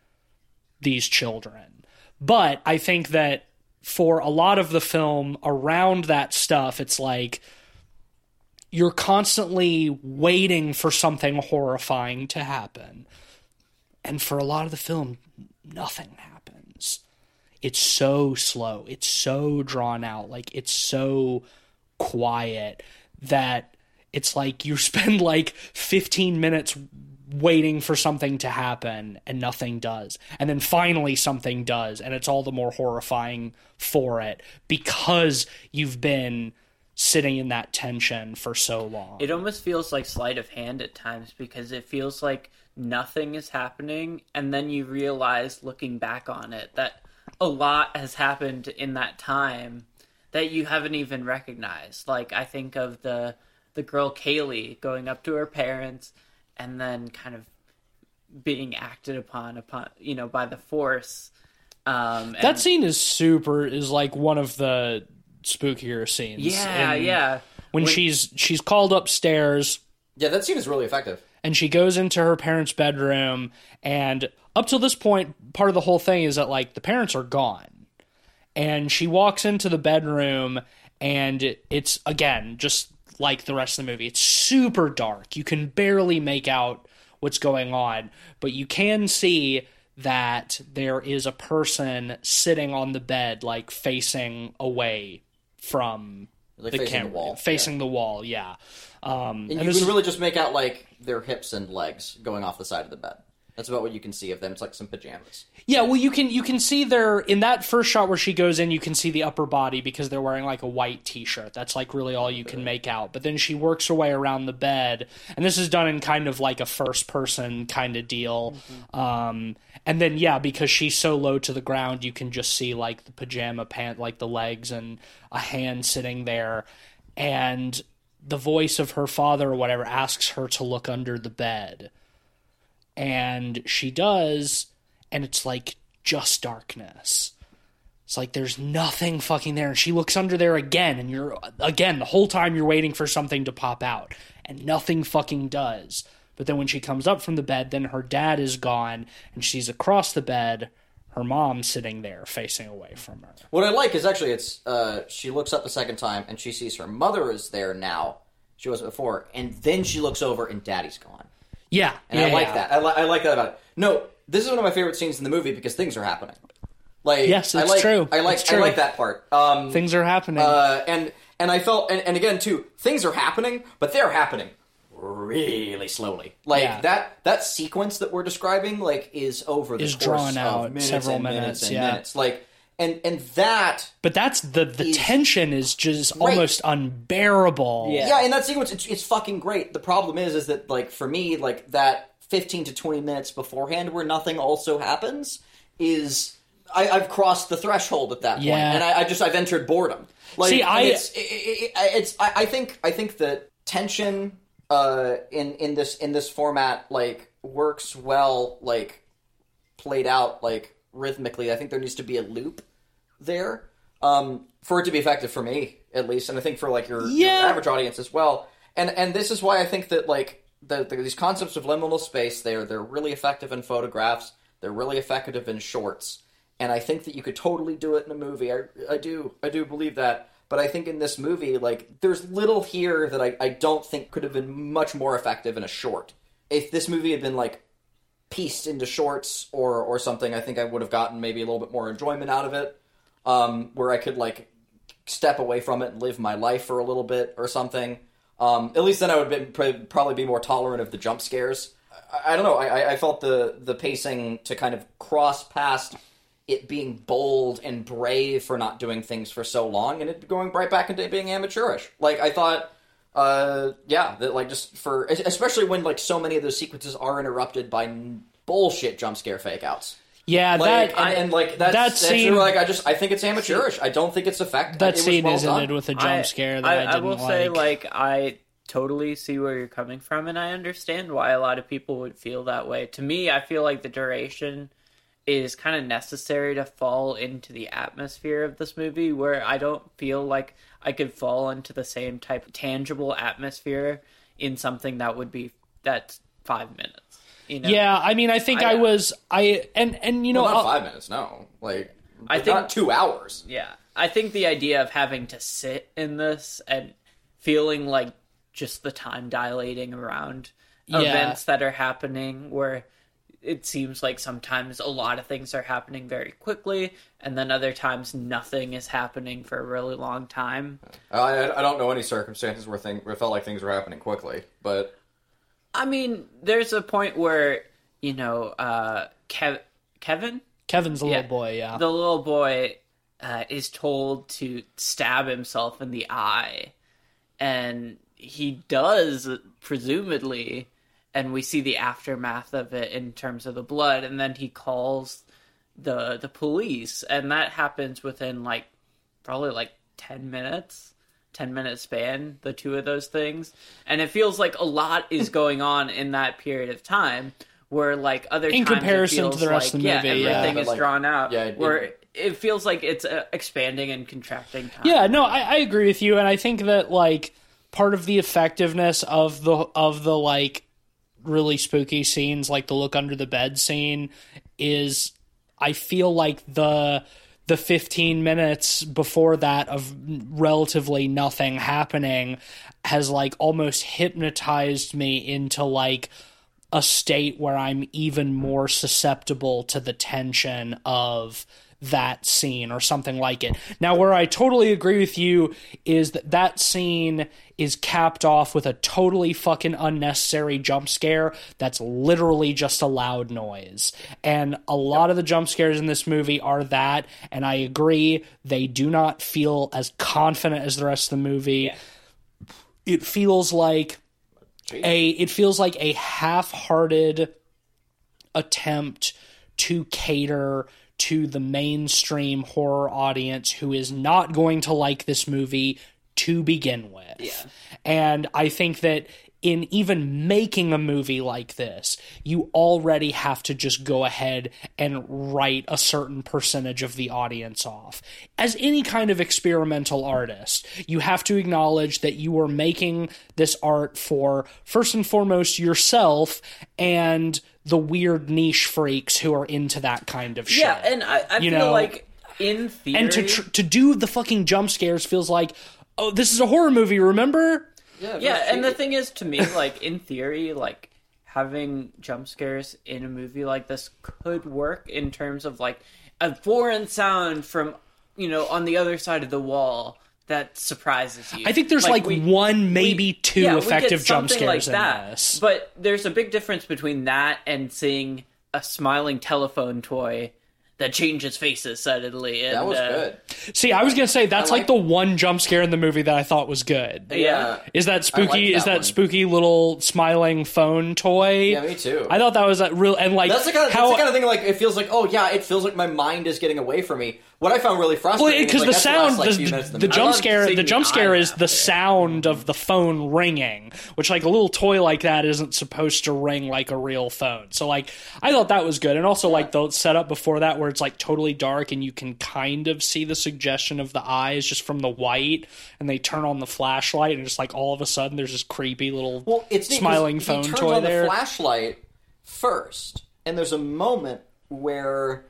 these children. But I think that for a lot of the film around that stuff, it's like you're constantly waiting for something horrifying to happen. And for a lot of the film, nothing happens. It's so slow. It's so drawn out. Like, it's so quiet that it's like you spend like 15 minutes waiting for something to happen and nothing does. And then finally something does. And it's all the more horrifying for it because you've been sitting in that tension for so long. It almost feels like sleight of hand at times because it feels like nothing is happening, and then you realize, looking back on it, that a lot has happened in that time that you haven't even recognized. Like I think of the the girl Kaylee going up to her parents and then kind of being acted upon upon you know by the force. Um, and- that scene is super is like one of the spookier scenes. yeah, in- yeah. When, she's she's called upstairs Yeah, that scene is really effective. And she goes into her parents' bedroom and up till this point part of the whole thing is that like the parents are gone. And she walks into the bedroom and it- it's again just like the rest of the movie. It's super dark. You can barely make out what's going on but you can see that there is a person sitting on the bed like facing away from Like the facing camera the wall. facing the wall yeah um And you this can really just make out like their hips and legs going off the side of the bed. That's about what you can see of them. It's like some pajamas. Yeah, well, you can you can see their in that first shot where she goes in, you can see the upper body because they're wearing like a white T-shirt. That's like really all you can make out. But then she works her way around the bed, and this is done in kind of like a first person kind of deal. Um, and then yeah, because she's so low to the ground, you can just see like the pajama pant, like the legs and a hand sitting there, and the voice of her father or whatever asks her to look under the bed and she does and it's like just darkness. It's like there's nothing fucking there. And she looks under there again, and you're again the whole time you're waiting for something to pop out, and nothing fucking does. But then when she comes up from the bed, then her dad is gone, and she's across the bed, her mom sitting there facing away from her. What I like is actually it's uh, she looks up a second time and she sees her mother is there now. She wasn't before, and then she looks over and daddy's gone. Yeah, And yeah, I like yeah. that. I, li- I like that about it. No, this is one of my favorite scenes in the movie because things are happening. Like Yes, I it's like, true. I like true. I like that part. Um, Things are happening. uh, and and I felt and, and again too, things are happening, but they're happening really slowly. Like Yeah. that that sequence that we're describing, like, is over the Is course drawn of out minutes several and minutes minutes, and yeah. minutes. Like, and and that but that's the the is- tension is just Right. almost unbearable. Yeah. yeah, in that sequence, it's, it's fucking great. The problem is, is that like for me, like that fifteen to twenty minutes beforehand, where nothing also happens, is I, I've crossed the threshold at that Yeah. and I, I just I've entered boredom. Like, See, I- it's, it, it, it's I, I think I think that tension uh, in in this in this format like works well, like played out like rhythmically. I think there needs to be a loop there um, for it to be effective for me at least, and I think for like your, your average audience as well. And and this is why I think that like the, the, these concepts of liminal space they're they're really effective in photographs. They're really effective in shorts, and I think that you could totally do it in a movie. I I do I do believe that. But I think in this movie, like, there's little here that I, I don't think could have been much more effective in a short. If this movie had been like pieced into shorts or or something, I think I would have gotten maybe a little bit more enjoyment out of it. Um, where I could like step away from it and live my life for a little bit or something. Um, at least then I would be, probably be more tolerant of the jump scares. I, I don't know. I, I- felt the the pacing to kind of cross past it being bold and brave for not doing things for so long, and it going right back into being amateurish. Like I thought. Uh, yeah, that like just for especially when like so many of those sequences are interrupted by n- bullshit jump scare fake outs. Yeah, Like that and, and like that's, that that's scene- like I just I think it's amateurish. I don't think it's effective. that it was scene well is done. ended with a jump I- scare that I, I, didn't I will like. say, like, I totally see where you're coming from, and I understand why a lot of people would feel that way. To me, I feel like the duration is kind of necessary to fall into the atmosphere of this movie, where I don't feel like I could fall into the same type of tangible atmosphere in something that would be that's five minutes. You know? yeah, I mean, I think I, I- was I and and you know Well, not I'll- five minutes. No, like I I think- not two hours. Yeah. I think the idea of having to sit in this and feeling like just the time dilating around Yeah. events that are happening where it seems like sometimes a lot of things are happening very quickly and then other times nothing is happening for a really long time. I, I don't know any circumstances where thing where it felt like things were happening quickly, but I mean, there's a point where, you know, uh Kev- Kevin Kevin's a Yeah. little boy, yeah. the little boy uh, is told to stab himself in the eye, and he does, presumably, and we see the aftermath of it in terms of the blood, and then he calls the the police, and that happens within like probably like ten minutes. 10 minute span the two of those things and it feels like a lot is going on in that period of time where like other In times it comparison to the rest of the movie, yeah. everything But, is like, drawn out yeah, it- where it feels like it's uh, expanding and contracting time Yeah, no, I, I agree with you, and I think that like part of the effectiveness of the of the like really spooky scenes, like the look under the bed scene, is I feel like the the 15 minutes before that of relatively nothing happening has like almost hypnotized me into like a state where I'm even more susceptible to the tension of that scene or something like it. Now, where I totally agree with you is that that scene is capped off with a totally fucking unnecessary jump scare that's literally just a loud noise. And a lot of the jump scares in this movie are that, and I agree, they do not feel as confident as the rest of the movie. It feels like a it feels like a half-hearted attempt to cater to the mainstream horror audience who is not going to like this movie to begin with. And I think that in even making a movie like this, you already have to just go ahead and write a certain percentage of the audience off. As any kind of experimental artist, you have to acknowledge that you are making this art for, first and foremost, yourself and the weird niche freaks who are into that kind of shit. Yeah, and I, I You feel know, like in theory, and to tr- to do the fucking jump scares feels like, oh, this is a horror movie. Remember? yeah, and the thing is, to me, like in theory, like having jump scares in a movie like this could work in terms of like a foreign sound from you know on the other side of the wall that surprises you. I think there's like, we- one, maybe we- two yeah, we get effective jump something scares like that. in this. But there's a big difference between that and seeing a smiling telephone toy that changes faces suddenly. And, That was uh, good. See, I was gonna say that's like, like- the one jump scare in the movie that I thought was good. Yeah. Is that spooky? that is that one. spooky little smiling phone toy? Yeah, me too. I thought that was a real and like That's the kind of how that's the kind of thing like it feels like oh yeah it feels like my mind is getting away from me. What I found really frustrating because is, like, the that's sound, last, like, the, few minutes of the, the, jump scare, the the jump scare is the after. sound of the phone ringing, which like a little toy like that isn't supposed to ring like a real phone. So like I thought that was good, and also like the setup before that where it's like totally dark and you can kind of see the suggestion of the eyes just from the white, and they turn on the flashlight and just like all of a sudden there's this creepy little well, it's neat 'cause smiling he phone turns toy on there. the flashlight first, and there's a moment where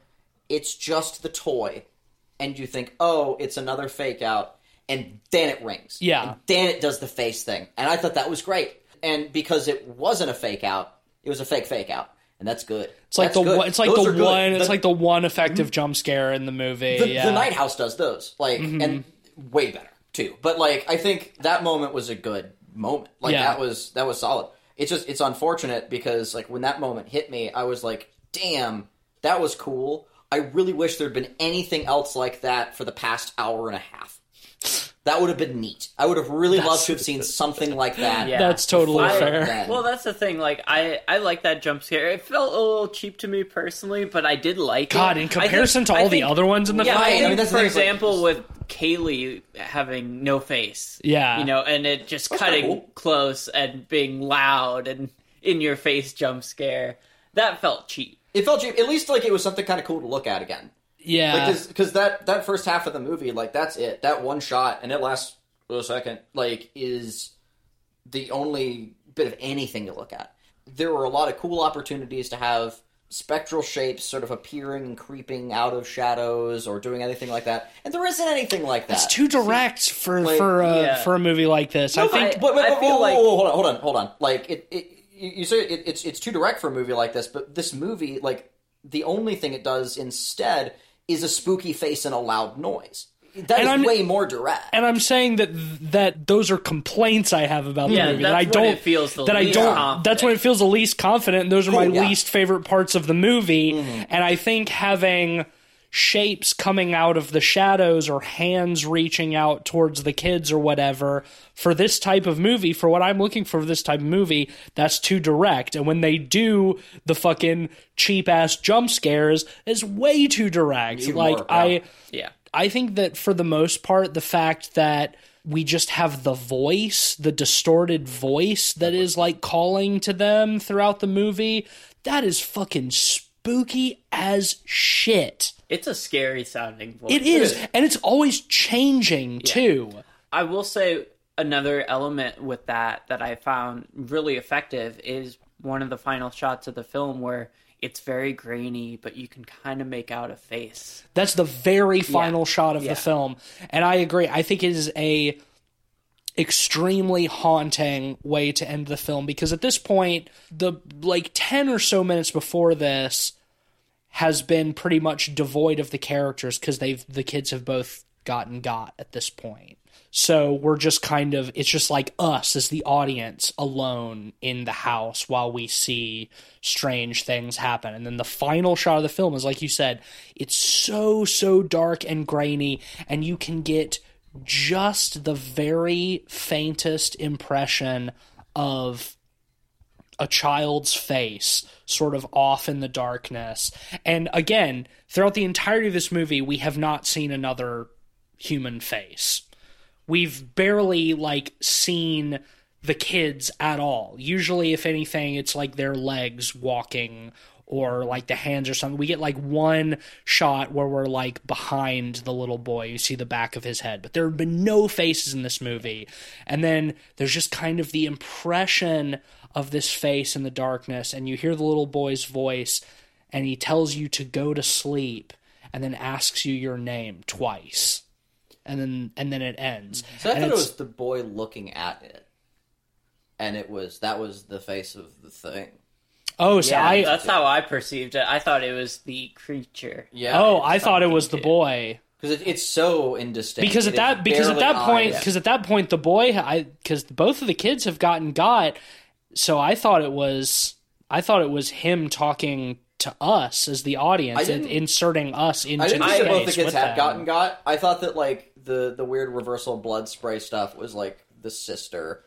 it's just the toy, and you think, oh, it's another fake out, and then it rings. Yeah. and then it does the face thing, and I thought that was great. And because it wasn't a fake out, it was a fake fake out, and that's good. It's like That's the good. one, it's like Those the one it's The- Mm-hmm. like the one effective jump scare in the movie. the, yeah. Mm-hmm. the Night House does those, like, and way better too. But like, I think that moment was a good moment. Like Yeah. that was that was solid. It's just it's unfortunate because like when that moment hit me, I was like, damn, that was cool. I really wish there'd been anything else like that for the past hour and a half. That would have been neat. I would have really loved to have seen something like that. Yeah. That's totally I- fair. then. Well, that's the thing. Like, I I like that jump scare. It felt a little cheap to me personally, but I did like God, it. God, in I think- comparison to I all the other ones in the yeah, film. I Right, I mean, that's for thing, it's like- example, with Kaylee having no face. Yeah. you know, and it just That's cutting cool. close and being loud and in your face jump scare. That felt cheap. It felt cheap. At least like it was something kind of cool to look at again. yeah. Like because that that first half of the movie, like that's it. That one shot, and it lasts a second. Like is the only bit of anything to look at. There were a lot of cool opportunities to have spectral shapes sort of appearing and creeping out of shadows or doing anything like that, and there isn't anything like that. it's too direct for like, for uh, yeah. for a movie like this. I think I- But, but, I but- feel whoa, whoa, like- whoa, hold on, hold on, hold on. Like it, it you you say it, it's it's too direct for a movie like this, but this movie, like the only thing it does instead is a spooky face and a loud noise. That is I'm- way more direct. and I'm saying that that those are complaints I have about the movie. that's that I don't it feels the that I don't. confident. That's when it feels the least confident. And those are my Cool, yeah. least favorite parts of the movie. Mm-hmm. And I think having shapes coming out of the shadows or hands reaching out towards the kids or whatever for this type of movie for what I'm looking for this type of movie that's too direct and when they do the fucking cheap ass jump scares is way too direct Even like more, yeah. I Yeah. I think that for the most part, the fact that we just have the voice, the distorted voice that is like calling to them throughout the movie, that is fucking spooky as shit. It's a scary sounding voice. It is. And it's always changing too. I will say another element with that that I found really effective is one of the final shots of the film where it's very grainy, but you can kind of make out a face. That's the very final shot of Yeah. the film. And I agree. I think it is a extremely haunting way to end the film because at this point, the like 10 or so minutes before this has been pretty much devoid of the characters because they've the kids have both gotten got at this point. So we're just kind of it's just like us as the audience alone in the house while we see strange things happen. And then the final shot of the film is like you said, it's so so dark and grainy and you can get just the very faintest impression of a child's face sort of off in the darkness. And again, throughout the entirety of this movie, we have not seen another human face. We've barely like seen the kids at all. Usually, if anything, it's like their legs walking or like the hands or something. We get like one shot where we're like behind the little boy. You see the back of his head, but there have been no faces in this movie. And then there's just kind of the impression of this face in the darkness, and you hear the little boy's voice, and he tells you to go to sleep, and then asks you your name twice. And then and then it ends. So I And thought it was the boy looking at it, and it was that was the face of the thing. Oh, so Yeah, I that's how I perceived it. I thought it was the creature. Yeah. Oh, I thought it was the boy. because it, it's so indistinct. Because at is that because at that point eyes. because at that point the boy I because both of the kids have gotten got, so I thought it was I thought it was him talking to us as the audience and inserting us into I didn't the think that both the kids had gotten got. I thought that like the the weird reversal blood spray stuff was like the sister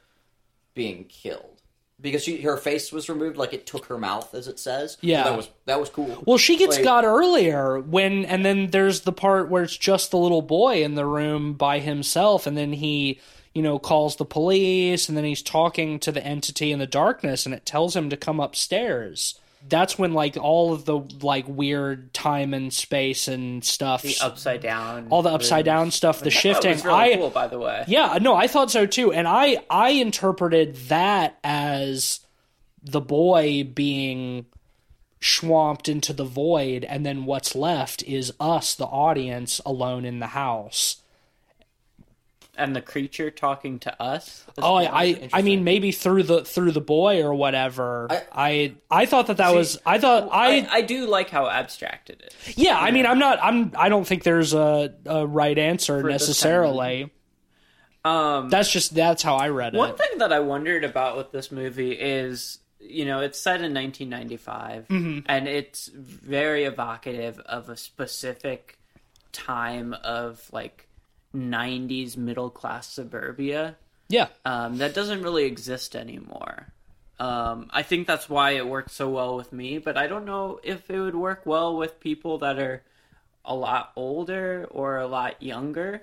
being killed because she her face was removed, like it took her mouth, as it says. So Yeah. that was that was cool. Well, she gets Like- got earlier when, and then there's the part where it's just the little boy in the room by himself, and then he, you know, calls the police, and then he's talking to the entity in the darkness, and it tells him to come upstairs. That's when like all of the like weird time and space and stuff, The upside down. all the upside down stuff, the shifting. really I cool, by the way. yeah, no, I thought so too, and I I interpreted that as the boy being swamped into the void, and then what's left is us, the audience, alone in the house. And the creature talking to us. Oh, I, I, I mean, maybe through the through the boy or whatever. I, I- I, thought that that was. I thought I, I do like how abstract it is. Yeah, I mean, I'm not. I'm. I don't think there's a, a right answer this kind of necessarily. Um, That's just that's how I read it. One thing that I wondered about with this movie is, you know, it's set in 1995, Mm-hmm. and it's very evocative of a specific time of like 90s middle class suburbia yeah, um, that doesn't really exist anymore. Um, I think that's why it worked so well with me, but I don't know if it would work well with people that are a lot older or a lot younger,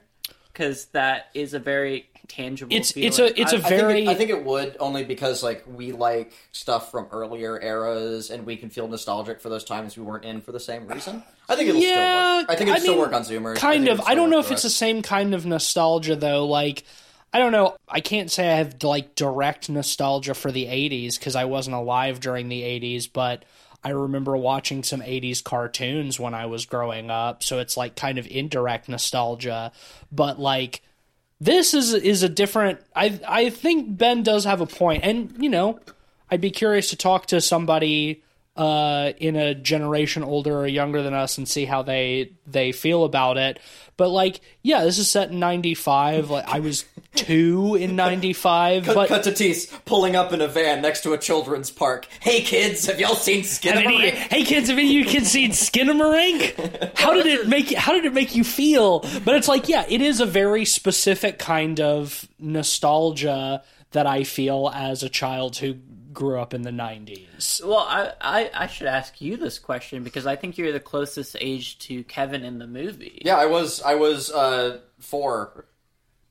because that is a very tangible. It's- feeling. it's a- it's a I- I think, very- it, I think it would only because like we like stuff from earlier eras and we can feel nostalgic for those times we weren't in for the same reason. I think it'll Yeah, still work. I think it'll I still mean, work on Zoomers. Kind think of. I don't know if for it's the same kind of nostalgia though. Like, I don't know. I can't say I have like direct nostalgia for the '80s because I wasn't alive during the '80s, but I remember watching some '80s cartoons when I was growing up. So it's like kind of indirect nostalgia, but like. This is is a different. I I think Ben does have a point, and you know, I'd be curious to talk to somebody uh, in a generation older or younger than us and see how they they feel about it. But like, yeah, this is set in '95. Like, I was two in '95, Cut, but cut to Tease pulling up in a van next to a children's park. Hey kids, have y'all seen Skinamarink? hey kids, have any of you kids seen Skinamarink? How did it make? How did it make you feel? But it's like, yeah, it is a very specific kind of nostalgia that I feel as a child who grew up in the '90s. Well, I, I I should ask you this question because I think you're the closest age to Kevin in the movie. Yeah, I was I was uh four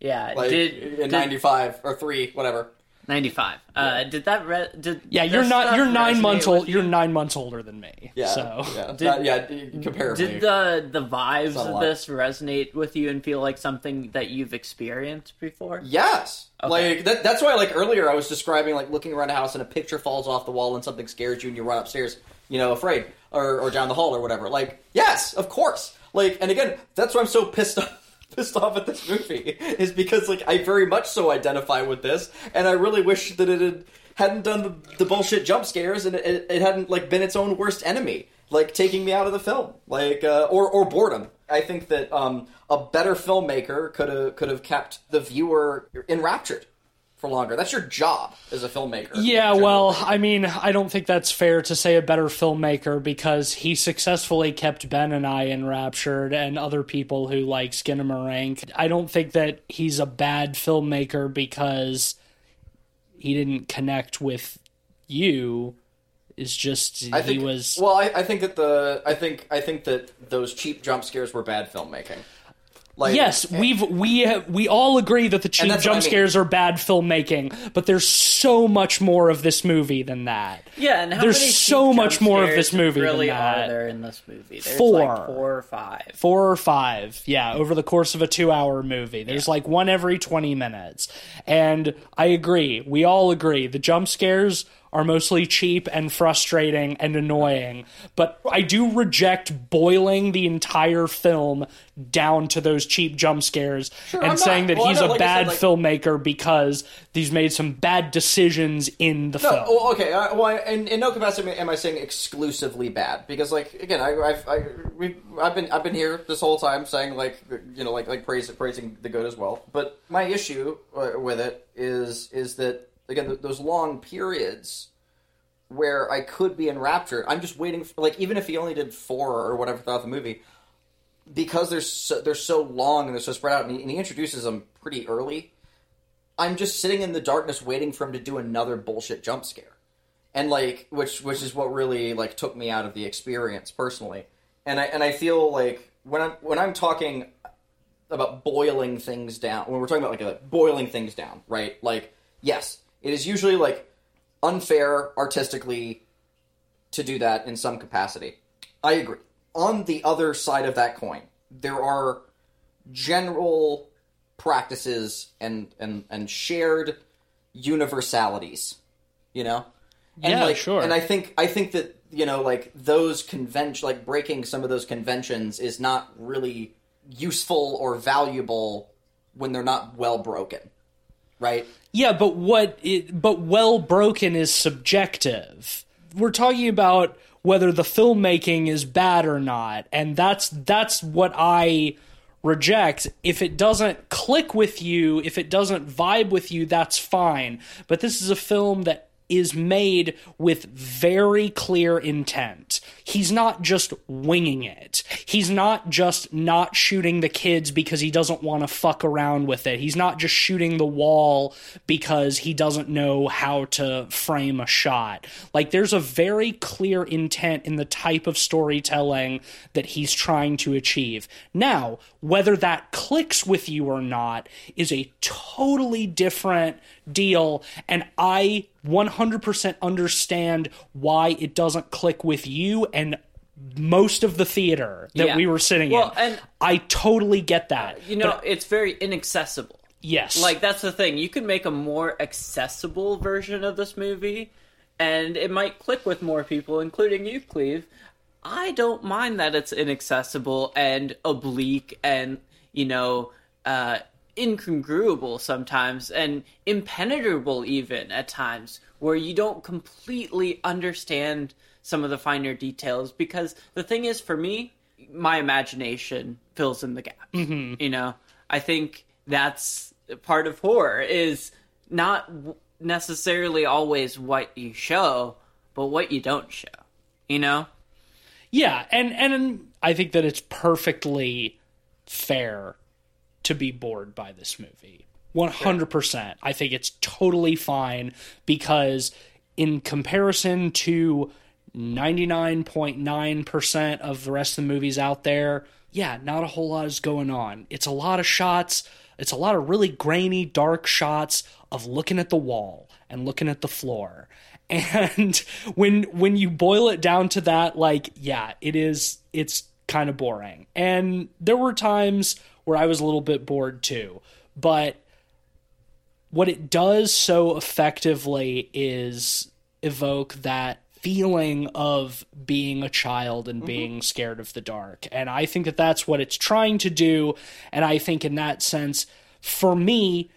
Yeah. like did in did- ninety five or three, whatever. 95. Uh, did that re- did Yeah, you're not. stuff You're nine resonate months with old. you? You're nine months older than me. Yeah, So yeah, Did- Not- yeah. Comparably, Did the the vibes Not a of lot. this resonate with you and feel like something that you've experienced before? Yes. Okay. Like that, that's why like earlier I was describing like looking around a house and a picture falls off the wall and something scares you and you run upstairs, you know, afraid or or down the hall or whatever. Like, yes, of course. Like and again, that's why I'm so pissed off pissed off at this movie is because like I very much so identify with this and I really wish that it had hadn't done the, the bullshit jump scares and it, it hadn't like been its own worst enemy like taking me out of the film. Like uh, or or boredom. I think that um, a better filmmaker could have could have kept the viewer enraptured for longer that's your job as a filmmaker Yeah, well, I mean, I don't think that's fair to say a better filmmaker because he successfully kept Ben and I enraptured and other people who like Skinamarink. I don't think that he's a bad filmmaker because he didn't connect with you. Is just I he think was well I, I think that the i think i think that those cheap jump scares were bad filmmaking Like Yes, eh. we've we have, we all agree that the cheap that's what I jump mean. scares are bad filmmaking, but there's so much more of this movie than that. Yeah, and how There's many so cheap much more of this movie than Really, that. are there in this movie? There's Four. like four or five. four or five yeah over the course of a two hour movie there's like one every 20 minutes and i agree we all agree the jump scares are mostly cheap and frustrating and annoying but i do reject boiling the entire film down to those cheap jump scares and I'm not. saying that Well, he's a like bad said, like- filmmaker because he's made some bad decisions in the No, film well, okay. Uh, well, I- in, in no capacity am I saying exclusively bad because, like, again, I, I've I, we, I've been I've been here this whole time saying like you know like like praise, praising the good as well. But my issue uh, with it is is that again th- those long periods where I could be enraptured. I'm just waiting for like even if he only did four or whatever throughout the movie. Because they're so, they're so long and they're so spread out, and he, and he introduces them pretty early. I'm just sitting in the darkness waiting for him to do another bullshit jump scare. And like which which is what really like took me out of the experience personally. And I and I feel like when I'm when I'm talking about boiling things down, when we're talking about like uh, boiling things down, right? Like yes, it is usually like unfair artistically to do that in some capacity. I agree. On the other side of that coin, there are general practices and and and shared universalities you know and Yeah, like, sure. and i think i think that you know like those convention like breaking some of those conventions is not really useful or valuable when they're not well broken right Yeah, but what it, but well broken is subjective. We're talking about whether the filmmaking is bad or not, and that's that's what I reject. If it doesn't click with you, if it doesn't vibe with you, that's fine. But this is a film that is made with very clear intent. He's not just winging it. He's not just not shooting the kids because he doesn't want to fuck around with it. He's not just shooting the wall because he doesn't know how to frame a shot. Like there's a very clear intent in the type of storytelling that he's trying to achieve. Now, whether that clicks with you or not is a totally different deal and I 100% understand why it doesn't click with you and most of the theater that Yeah. we were sitting Well, in. and- I totally get that. You know, But it's very inaccessible. yes. Like that's the thing. You can make a more accessible version of this movie, and it might click with more people, including you, Cleve. I don't mind that it's inaccessible and oblique, and you know, uh, incongruable sometimes, and impenetrable even at times, where you don't completely understand some of the finer details. Because the thing is, for me, my imagination fills in the gaps. Mm-hmm. You know, I think that's part of horror is not necessarily always what you show, but what you don't show. You know? Yeah, and and I think that it's perfectly fair to be bored by this movie. 100%. I think it's totally fine because in comparison to 99.9% of the rest of the movies out there, yeah, not a whole lot is going on. It's a lot of shots, it's a lot of really grainy, dark shots of looking at the wall and looking at the floor. And when when you boil it down to that, like, yeah, it is it's kind of boring. And there were times where I was a little bit bored too. But what it does so effectively is evoke that feeling of being a child and mm-hmm. being scared of the dark. And I think that that's what it's trying to do. And I think in that sense, for me,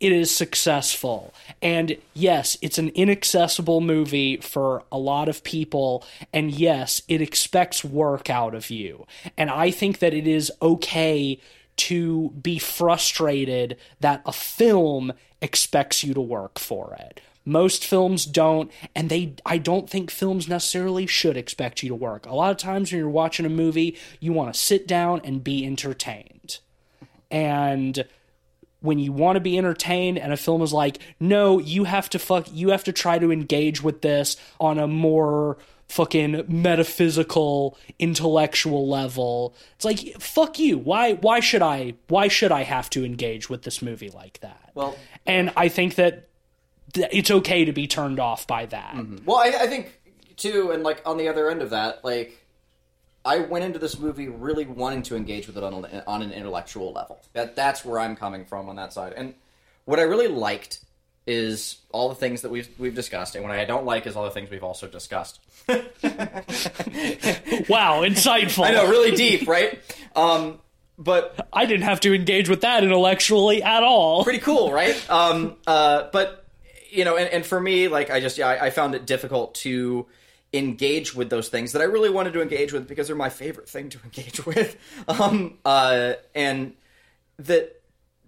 it is successful. And yes, it's an inaccessible movie for a lot of people. And yes, it expects work out of you. And I think that it is okay to be frustrated that a film expects you to work for it. Most films don't, and they I don't think films necessarily should expect you to work. A lot of times when you're watching a movie, you want to sit down and be entertained. And when you want to be entertained and a film is like no you have to fuck you have to try to engage with this on a more fucking metaphysical intellectual level. It's like fuck you. Why why should i why should i have to engage with this movie like that? Well- and i think that it's okay to be turned off by that. Mm-hmm. Well, I, I think too, and like on the other end of that, like I went into this movie really wanting to engage with it on, a, on an intellectual level. That that's where I'm coming from on that side. And what I really liked is all the things that we've we've discussed, and what I don't like is all the things we've also discussed. wow insightful I know, really deep, right? Um, but I didn't have to engage with that intellectually at all pretty cool, right? Um, uh, but you know, and, and for me, like I just yeah, I, I found it difficult to engage with those things that I really wanted to engage with because they're my favorite thing to engage with. Um, uh, and that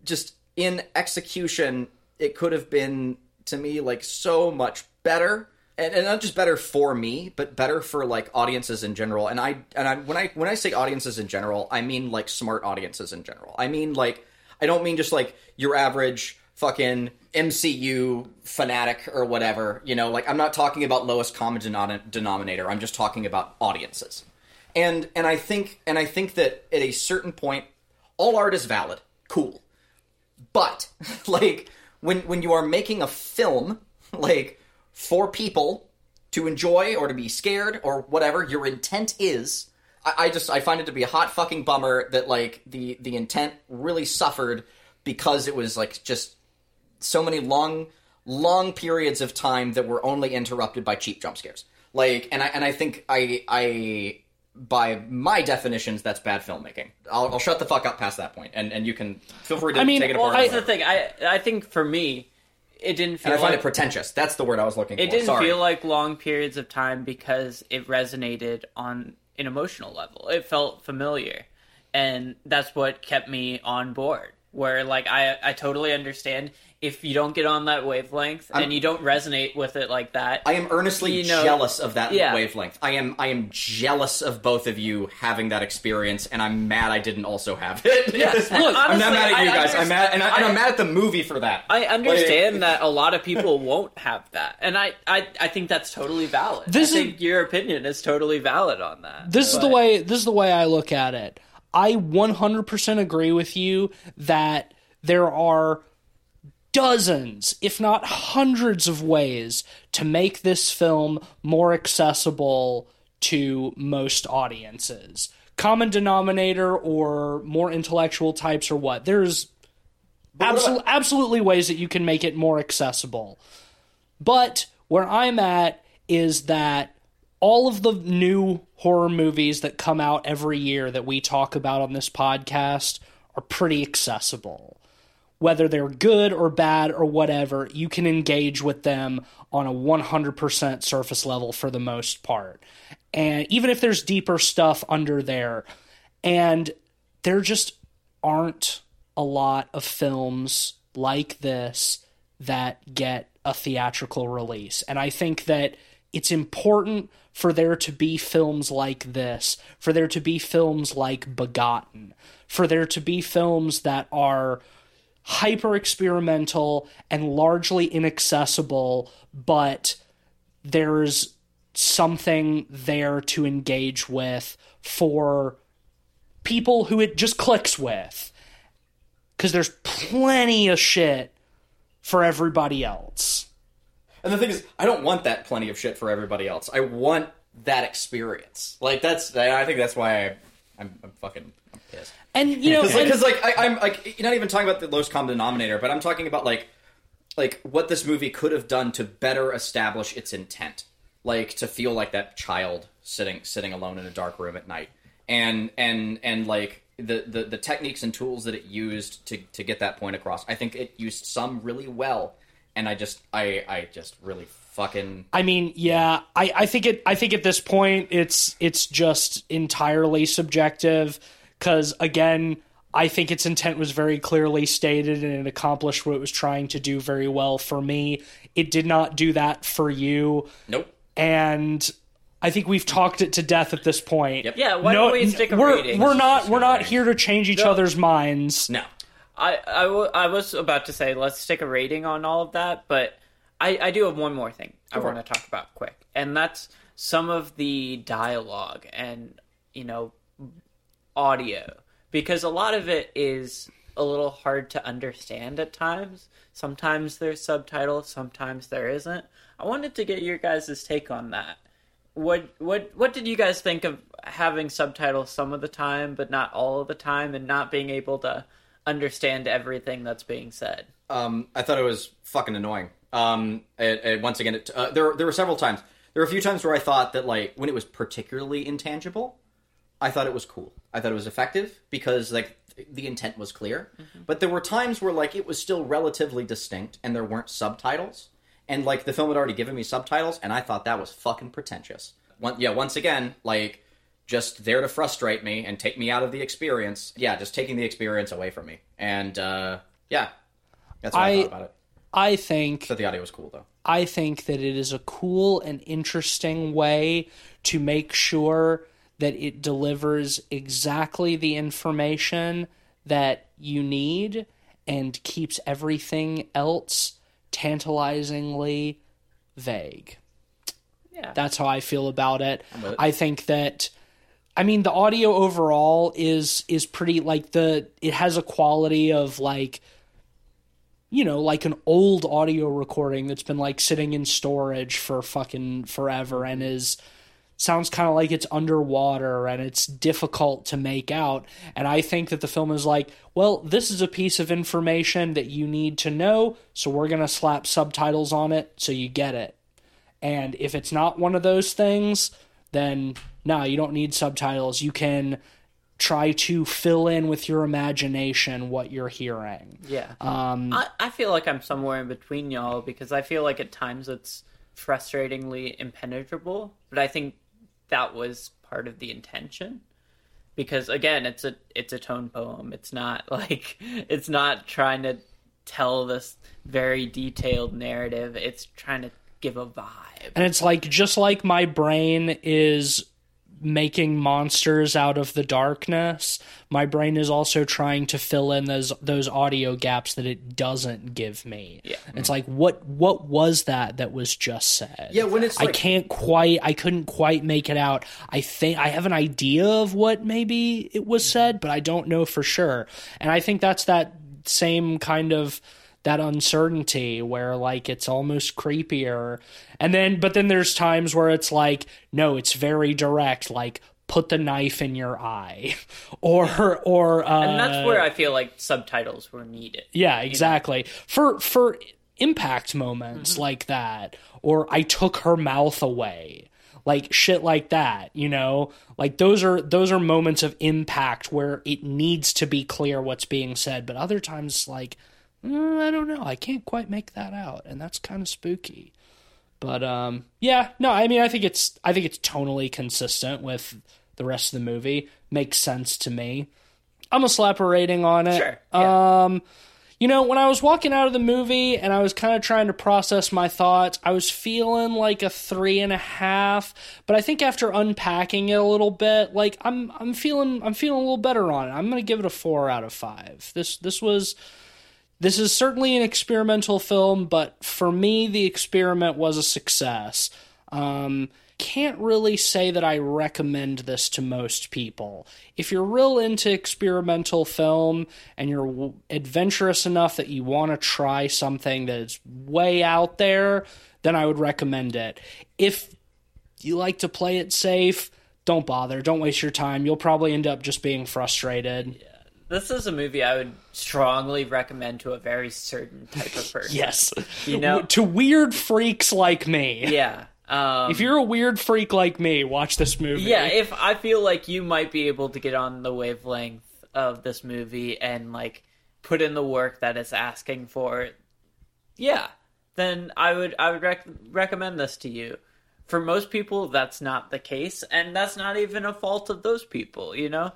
just in execution, it could have been to me like so much better. And, and not just better for me, but better for like audiences in general. And I and I when I when I say audiences in general, I mean like smart audiences in general. I mean like I don't mean just like your average fucking MCU fanatic or whatever. You know, like I'm not talking about lowest common denom- denominator. I'm just talking about audiences. And and I think and I think that at a certain point, all art is valid. Cool. But like when when you are making a film like for people to enjoy or to be scared or whatever your intent is, I, I just I find it to be a hot fucking bummer that like the the intent really suffered because it was like just so many long long periods of time that were only interrupted by cheap jump scares. Like and I and I think I I by my definitions that's bad filmmaking. I'll, I'll shut the fuck up past that point and and you can feel free to I mean, take it well, apart. I- That's the thing. I I think for me, it didn't feel and I find like it pretentious. That's the word I was looking for. it didn't Sorry. feel like long periods of time because it resonated on an emotional level. It felt familiar, and that's what kept me on board. Where like I I totally understand if you don't get on that wavelength and you don't resonate with it like that. I am earnestly You know- jealous of that Yeah. wavelength. I am I am jealous of both of you having that experience, and I'm mad I didn't also have it. Yes. I'm not mad at you I guys. I'm mad, and, I, and I- I'm mad at the movie for that. I understand that a lot of people won't have that, and I, I, I think that's totally valid. This I think your opinion is totally valid on that. this is the way this is the way I look at it. I 100% agree with you that there are dozens, if not hundreds of ways to make this film more accessible to most audiences. Common denominator or more intellectual types or what? There's absol- absolutely ways that you can make it more accessible. But where I'm at is that all of the new horror movies that come out every year that we talk about on this podcast are pretty accessible. Whether they're good or bad or whatever, you can engage with them on a 100% surface level for the most part. And even if there's deeper stuff under there, and there just aren't a lot of films like this that get a theatrical release. And I think that it's important for there to be films like this, for there to be films like Begotten, for there to be films that are hyper experimental and largely inaccessible, but there's something there to engage with for people who it just clicks with. Because there's plenty of shit for everybody else. And the thing is, I don't want that plenty of shit for everybody else. I want that experience. Like that's, I think that's why I, I'm, I'm fucking I'm. And you know, and- Because like, I, I'm like, you're not even talking about the lowest common denominator, but I'm talking about like, like what this movie could have done to better establish its intent, like to feel like that child sitting sitting alone in a dark room at night, and and and like the the, the techniques and tools that it used to to get that point across. I think it used some really well, and I just I I just really fucking I mean, yeah, I, I think it. I think at this point, it's it's just entirely subjective. Because again, I think its intent was very clearly stated, and it accomplished what it was trying to do very well. For me, it did not do that for you, nope. and I think we've talked it to death at this point. Yep. Yeah, why don't we stick a we're, rating? We're not. We're not here to change each other's minds. No. I, I, w- I was about to say let's stick a rating on all of that, but I, I do have one more thing I want to talk about quick, and that's some of the dialogue and you know audio because a lot of it is a little hard to understand at times. Sometimes there's subtitles, sometimes there isn't. I wanted to get your guys' take on that. What what what did you guys think of having subtitles some of the time but not all of the time and not being able to understand everything that's being said? Um, I thought it was fucking annoying. Um, and, and once again, it, uh, there there were several times. There were a few times where I thought that like when it was particularly intangible, I thought it was cool. I thought it was effective because like the intent was clear. But there were times where like it was still relatively distinct and there weren't subtitles. And like the film had already given me subtitles and I thought that was fucking pretentious. One, yeah, once again, like just there to frustrate me and take me out of the experience. Yeah, just taking the experience away from me. And uh yeah. That's what I, I- thought about it. I think that the audio was cool though. I think that it is a cool and interesting way to make sure that it delivers exactly the information that you need and keeps everything else tantalizingly vague. Yeah. That's how I feel about it. with it. I think that I mean the audio overall is is pretty like the it has a quality of like you know, like an old audio recording that's been like sitting in storage for fucking forever and is sounds kind of like it's underwater and it's difficult to make out. And I think that the film is like, well, this is a piece of information that you need to know, so we're going to slap subtitles on it so you get it. And if it's not one of those things, then no, you don't need subtitles. You can try to fill in with your imagination what you're hearing. Yeah. Um, I, I feel like I'm somewhere in between y'all because I feel like at times it's frustratingly impenetrable, but I think that was part of the intention. Because again, it's a it's a tone poem. It's not like it's not trying to tell this very detailed narrative. It's trying to give a vibe. And it's like just like my brain is making monsters out of the darkness, my brain is also trying to fill in those those audio gaps that it doesn't give me. Yeah. It's like what what was that that was just said? Yeah, when it's I can't quite I couldn't quite make it out. I think I have an idea of what maybe it was said, but I don't know for sure. And I think that's that same kind of that uncertainty where like it's almost creepier. And then but then there's times where it's like no it's very direct like put the knife in your eye. Or or uh, and that's where I feel like subtitles were needed. yeah exactly. For for impact moments like that or i took her mouth away like shit like that you know? Like those are those are moments of impact where it needs to be clear what's being said. But other times like mm, i don't know i can't quite make that out and that's kind of spooky but um yeah no i mean i think it's i think it's tonally consistent with the rest of the movie makes sense to me i'm a slap a rating on it Sure, yeah. um you know, when I was walking out of the movie and I was kind of trying to process my thoughts, I was feeling like a three and a half. But I think after unpacking it a little bit, like I'm I'm feeling I'm feeling a little better on it. I'm gonna give it a four out of five. This this was this is certainly an experimental film, but for me the experiment was a success. Um can't really say that I recommend this to most people. If you're real into experimental film and you're adventurous enough that you want to try something that is way out there, then I would recommend it. If you like to play it safe, don't bother. Don't waste your time. You'll probably end up just being frustrated. This is a movie I would strongly recommend to a very certain type of person. Yes. You know- to weird freaks like me. Yeah. Um, If you're a weird freak like me, watch this movie. yeah, if I feel like you might be able to get on the wavelength of this movie and like put in the work that it's asking for, yeah, then I would I would rec- recommend this to you. For most people, that's not the case, and that's not even a fault of those people. You know,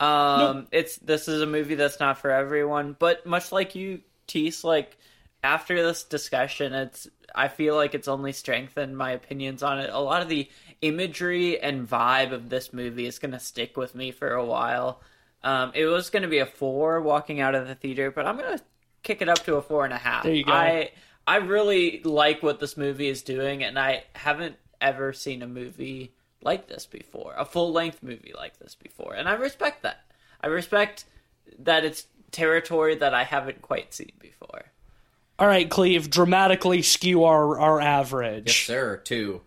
um, it's this is a movie that's not for everyone. But much like you, Tease, like after this discussion, it's I feel like it's only strengthened my opinions on it. A lot of the imagery and vibe of this movie is going to stick with me for a while. Um, it was going to be a four walking out of the theater, but I'm going to kick it up to a four and a half. There you go. I I really like what this movie is doing, and I haven't ever seen a movie like this before, a full length movie like this before, and I respect that. I respect that it's territory that I haven't quite seen before. All right, Cleve, dramatically skew our, our average. Yes, sir. Two.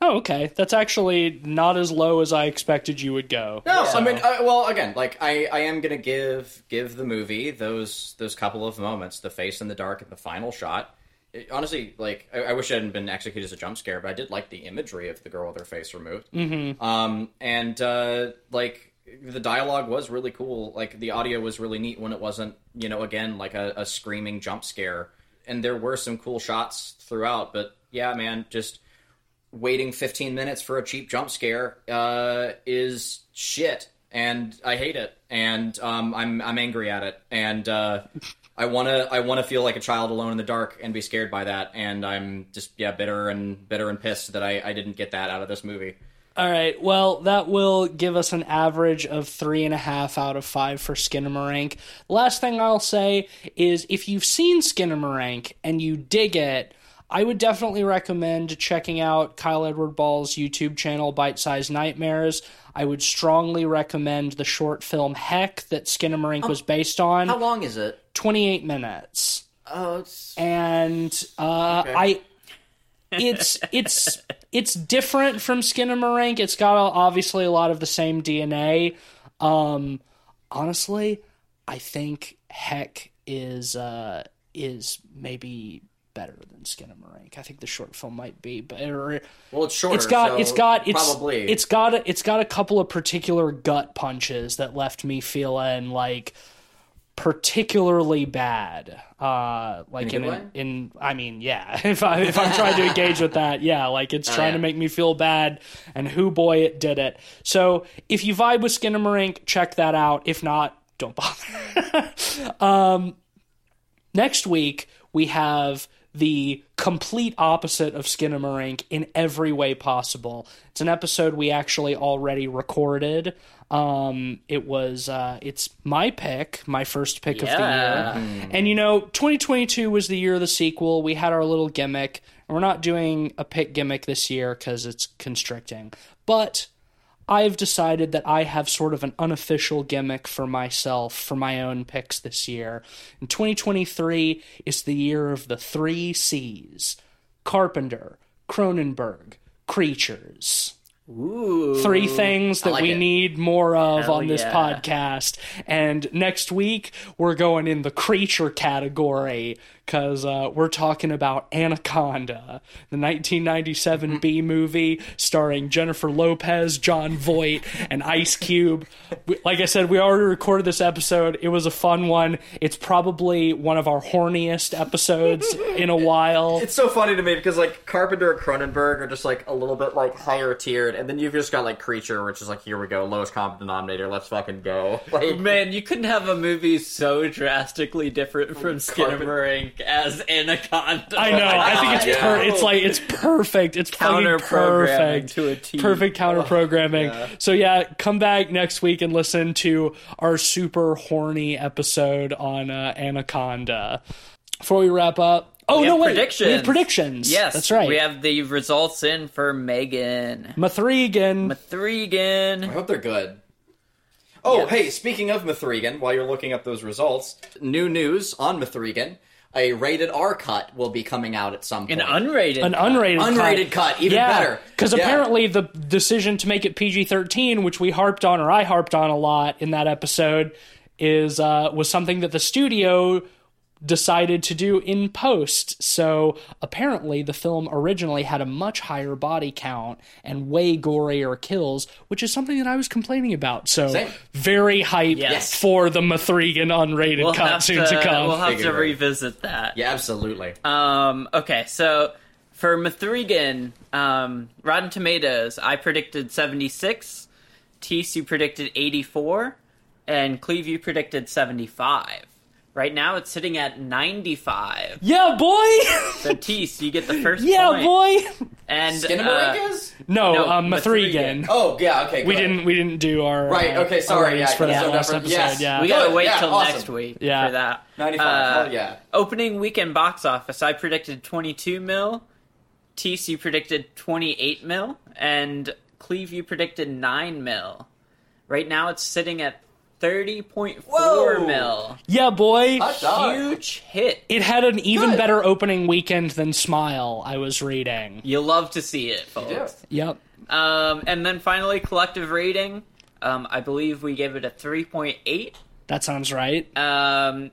Oh, okay. That's actually not as low as I expected you would go. No, I mean, I, well, again, like I, I am gonna give give the movie those those couple of moments, the face in the dark and the final shot. It- honestly, like I, I wish it hadn't been executed as a jump scare, but I did like the imagery of the girl with her face removed. Mm-hmm. Um, and uh, like the dialogue was really cool. Like the audio was really neat when it wasn't, you know, again like a, a screaming jump scare. And there were some cool shots throughout, but yeah, man, just waiting 15 minutes for a cheap jump scare uh, is shit and I hate it and um, I'm I'm angry at it and uh, I want to I want to feel like a child alone in the dark and be scared by that and I'm just yeah bitter and bitter and pissed that I, I didn't get that out of this movie. All right. Well, that will give us an average of three and a half out of five for Skinamarink. Last thing I'll say is if you've seen Skinamarink and you dig it, I would definitely recommend checking out Kyle Edward Ball's YouTube channel, Bite Size Nightmares. I would strongly recommend the short film Heck that Skinamarink was based on. How long is it? 28 minutes. Oh, it's and uh, I it's it's it's different from Skinamarink. It's got obviously a lot of the same DNA. Um, honestly, I think Heck is uh, is maybe better than Skinamarink. I think the short film might be better. well, it's shorter. It's got so it's got it's probably it's got a, it's got a couple of particular gut punches that left me feeling like particularly bad. Uh, like In in in, I mean, yeah. If I if I'm trying to engage with that, yeah, like it's trying to Oh, make me feel bad, and who boy it did it. So if you vibe with Skinamarink, check that out. If not, don't bother. um, next week we have the complete opposite of *Skin and Skinamarink in every way possible. It's an episode we actually already recorded. Um, it was uh, it's my pick, my first pick of the year. And you know, 2022 was the year of the sequel. We had our little gimmick. And we're not doing a pick gimmick this year because it's constricting. But I've decided that I have sort of an unofficial gimmick for myself for my own picks this year. And 2023 is the year of the three C's Carpenter, Cronenberg, Creatures. Ooh. Three things that like we it. need more of Hell on this yeah. podcast. And next week, we're going in the creature category because uh, we're talking about Anaconda, the 1997 B movie starring Jennifer Lopez, Jon Voight, and Ice Cube. We- Like I said, we already recorded this episode. It was a fun one. It's probably one of our horniest episodes in a while. It's so funny to me because like Carpenter and Cronenberg are just like a little bit like higher tiered, and then you've just got like Creature, which is like here we go, lowest common denominator. Let's fucking go. Like Man, you couldn't have a movie so drastically different from Carpet- Skinamarink as Anaconda. I know. I think it's Yeah. per- it's like it's perfect. It's counter perfect. to a T. Perfect counter programming. So yeah, come back next week and listen to our super horny episode on uh, Anaconda. Before we wrap up, oh We no, have wait, we predictions. have predictions. Yes, that's right. We have the results in for Megan Mathregan. Mathregan. I hope they're good. Oh, Yes. hey, speaking of Mithrigan, while you're looking up those results, new news on Mithrigan. A rated R cut will be coming out at some point. An unrated. an cut. unrated Unrated cut, even yeah, better. Because Yeah. apparently the decision to make it PG thirteen, which we harped on or I harped on a lot in that episode, is uh, was something that the studio decided to do in post. So apparently the film originally had a much higher body count and way gorier kills, which is something that I was complaining about. So Same. very hype Yes. for the Mathregan unrated We'll cut soon to, to come. we'll have to Figured it. revisit that. Yeah, absolutely. Um, okay, so for Mathregan, um, Rotten Tomatoes, I predicted 76. Tease, you predicted 84. And Cleve, you predicted 75. Right now, it's sitting at 95. yeah, boy. So, Tease, you get the first yeah, point. boy. And uh, No, No, um, Mathregan. Mathregan. Oh, yeah, okay. We good. didn't. We didn't do our Right, uh, okay, sorry, our yeah, for yeah, that last episode. yes. Yeah, we gotta wait yeah, till awesome. next week Yeah. for that. 95. Uh, Hell yeah. Opening weekend box office, I predicted 22 mil. Tease, you predicted 28 mil, and Cleve, you predicted 9 mil. Right now, it's sitting at 30.4 mil. Yeah, boy. Hot dog. Huge hit. It had an even Good. better opening weekend than Smile, I was reading. You love to see it, folks. Yeah. Yep. Um, and then finally, collective rating. Um, I believe we gave it a 3.8. That sounds right. Um,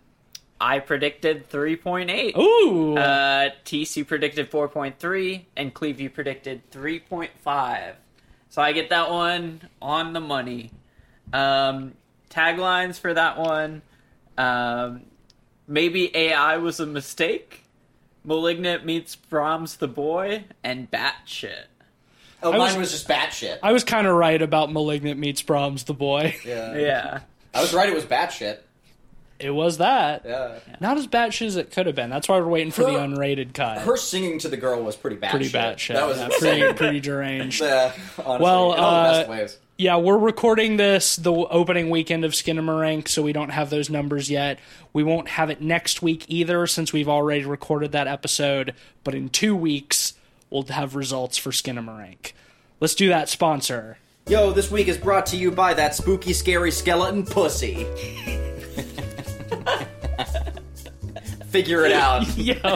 I predicted 3.8. Ooh. Uh, TC predicted 4.3, and Cleve you predicted 3.5. So I get that one on the money. Um, taglines for that one. Um, maybe AI was a mistake. Malignant meets Brahms the boy, and Batshit. Oh, I mine was- was, just batshit. I was kind of right about Malignant meets Brahms the boy. Yeah. Yeah. I was right. It was batshit. It was that. Yeah. Not as batshit as it could have been. That's why we're waiting for the unrated cut. Her singing to the girl was pretty batshit. pretty batshit. That was yeah, pretty, pretty deranged. Yeah, honestly, Well, in all the best uh, ways. Yeah, we're recording this the opening weekend of Skinamarink, so we don't have those numbers yet. We won't have it next week either, since we've already recorded that episode. But in two weeks, we'll have results for Skinamarink. Let's do that sponsor. Yo, this week is brought to you by that spooky, scary skeleton pussy. Figure it out. Yo.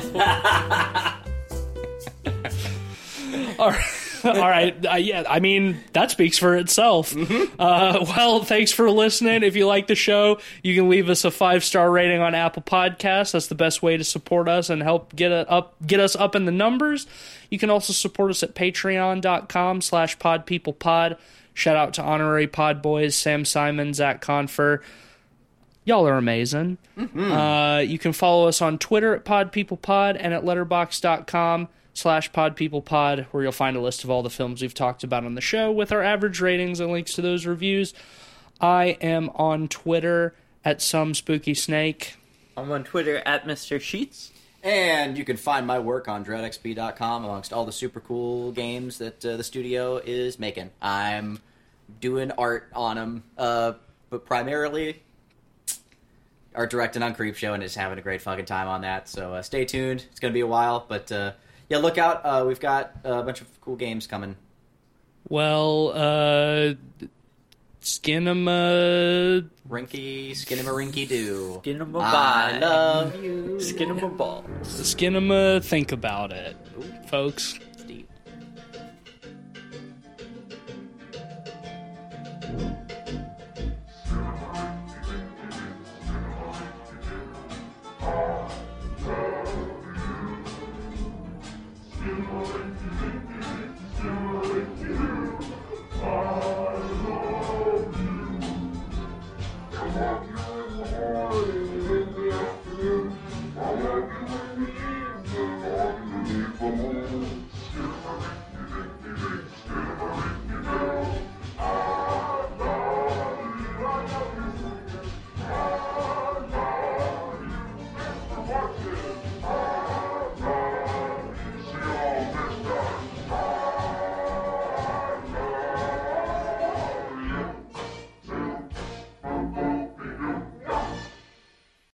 All right. All right. Uh, yeah, I mean, that speaks for itself. Uh, well, thanks for listening. If you like the show, you can leave us a five star rating on Apple Podcasts. That's the best way to support us and help get it up, get us up in the numbers. You can also support us at patreon.com slash podpeoplepod. Shout out to honorary pod boys, Sam Simon, Zach Confer. Y'all are amazing. Uh, you can follow us on Twitter at podpeoplepod and at letterboxd.com slash podpeoplepod, where you'll find a list of all the films we've talked about on the show with our average ratings and links to those reviews. I am on Twitter at some spooky snake. I'm on Twitter at Mr. Sheets. And you can find my work on dreadxp.com amongst all the super cool games that uh, the studio is making. I'm doing art on them, uh, but primarily art directing on Creepshow and just having a great fucking time on that. So uh, stay tuned. It's going to be a while, but uh, yeah, look out. Uh, we've got a bunch of cool games coming. Well, uh, Skinema. Rinky, skinamarinky doo. Skin 'em a I bye. love you. Skin 'em a ball. Skinema, think about it, folks. Steve.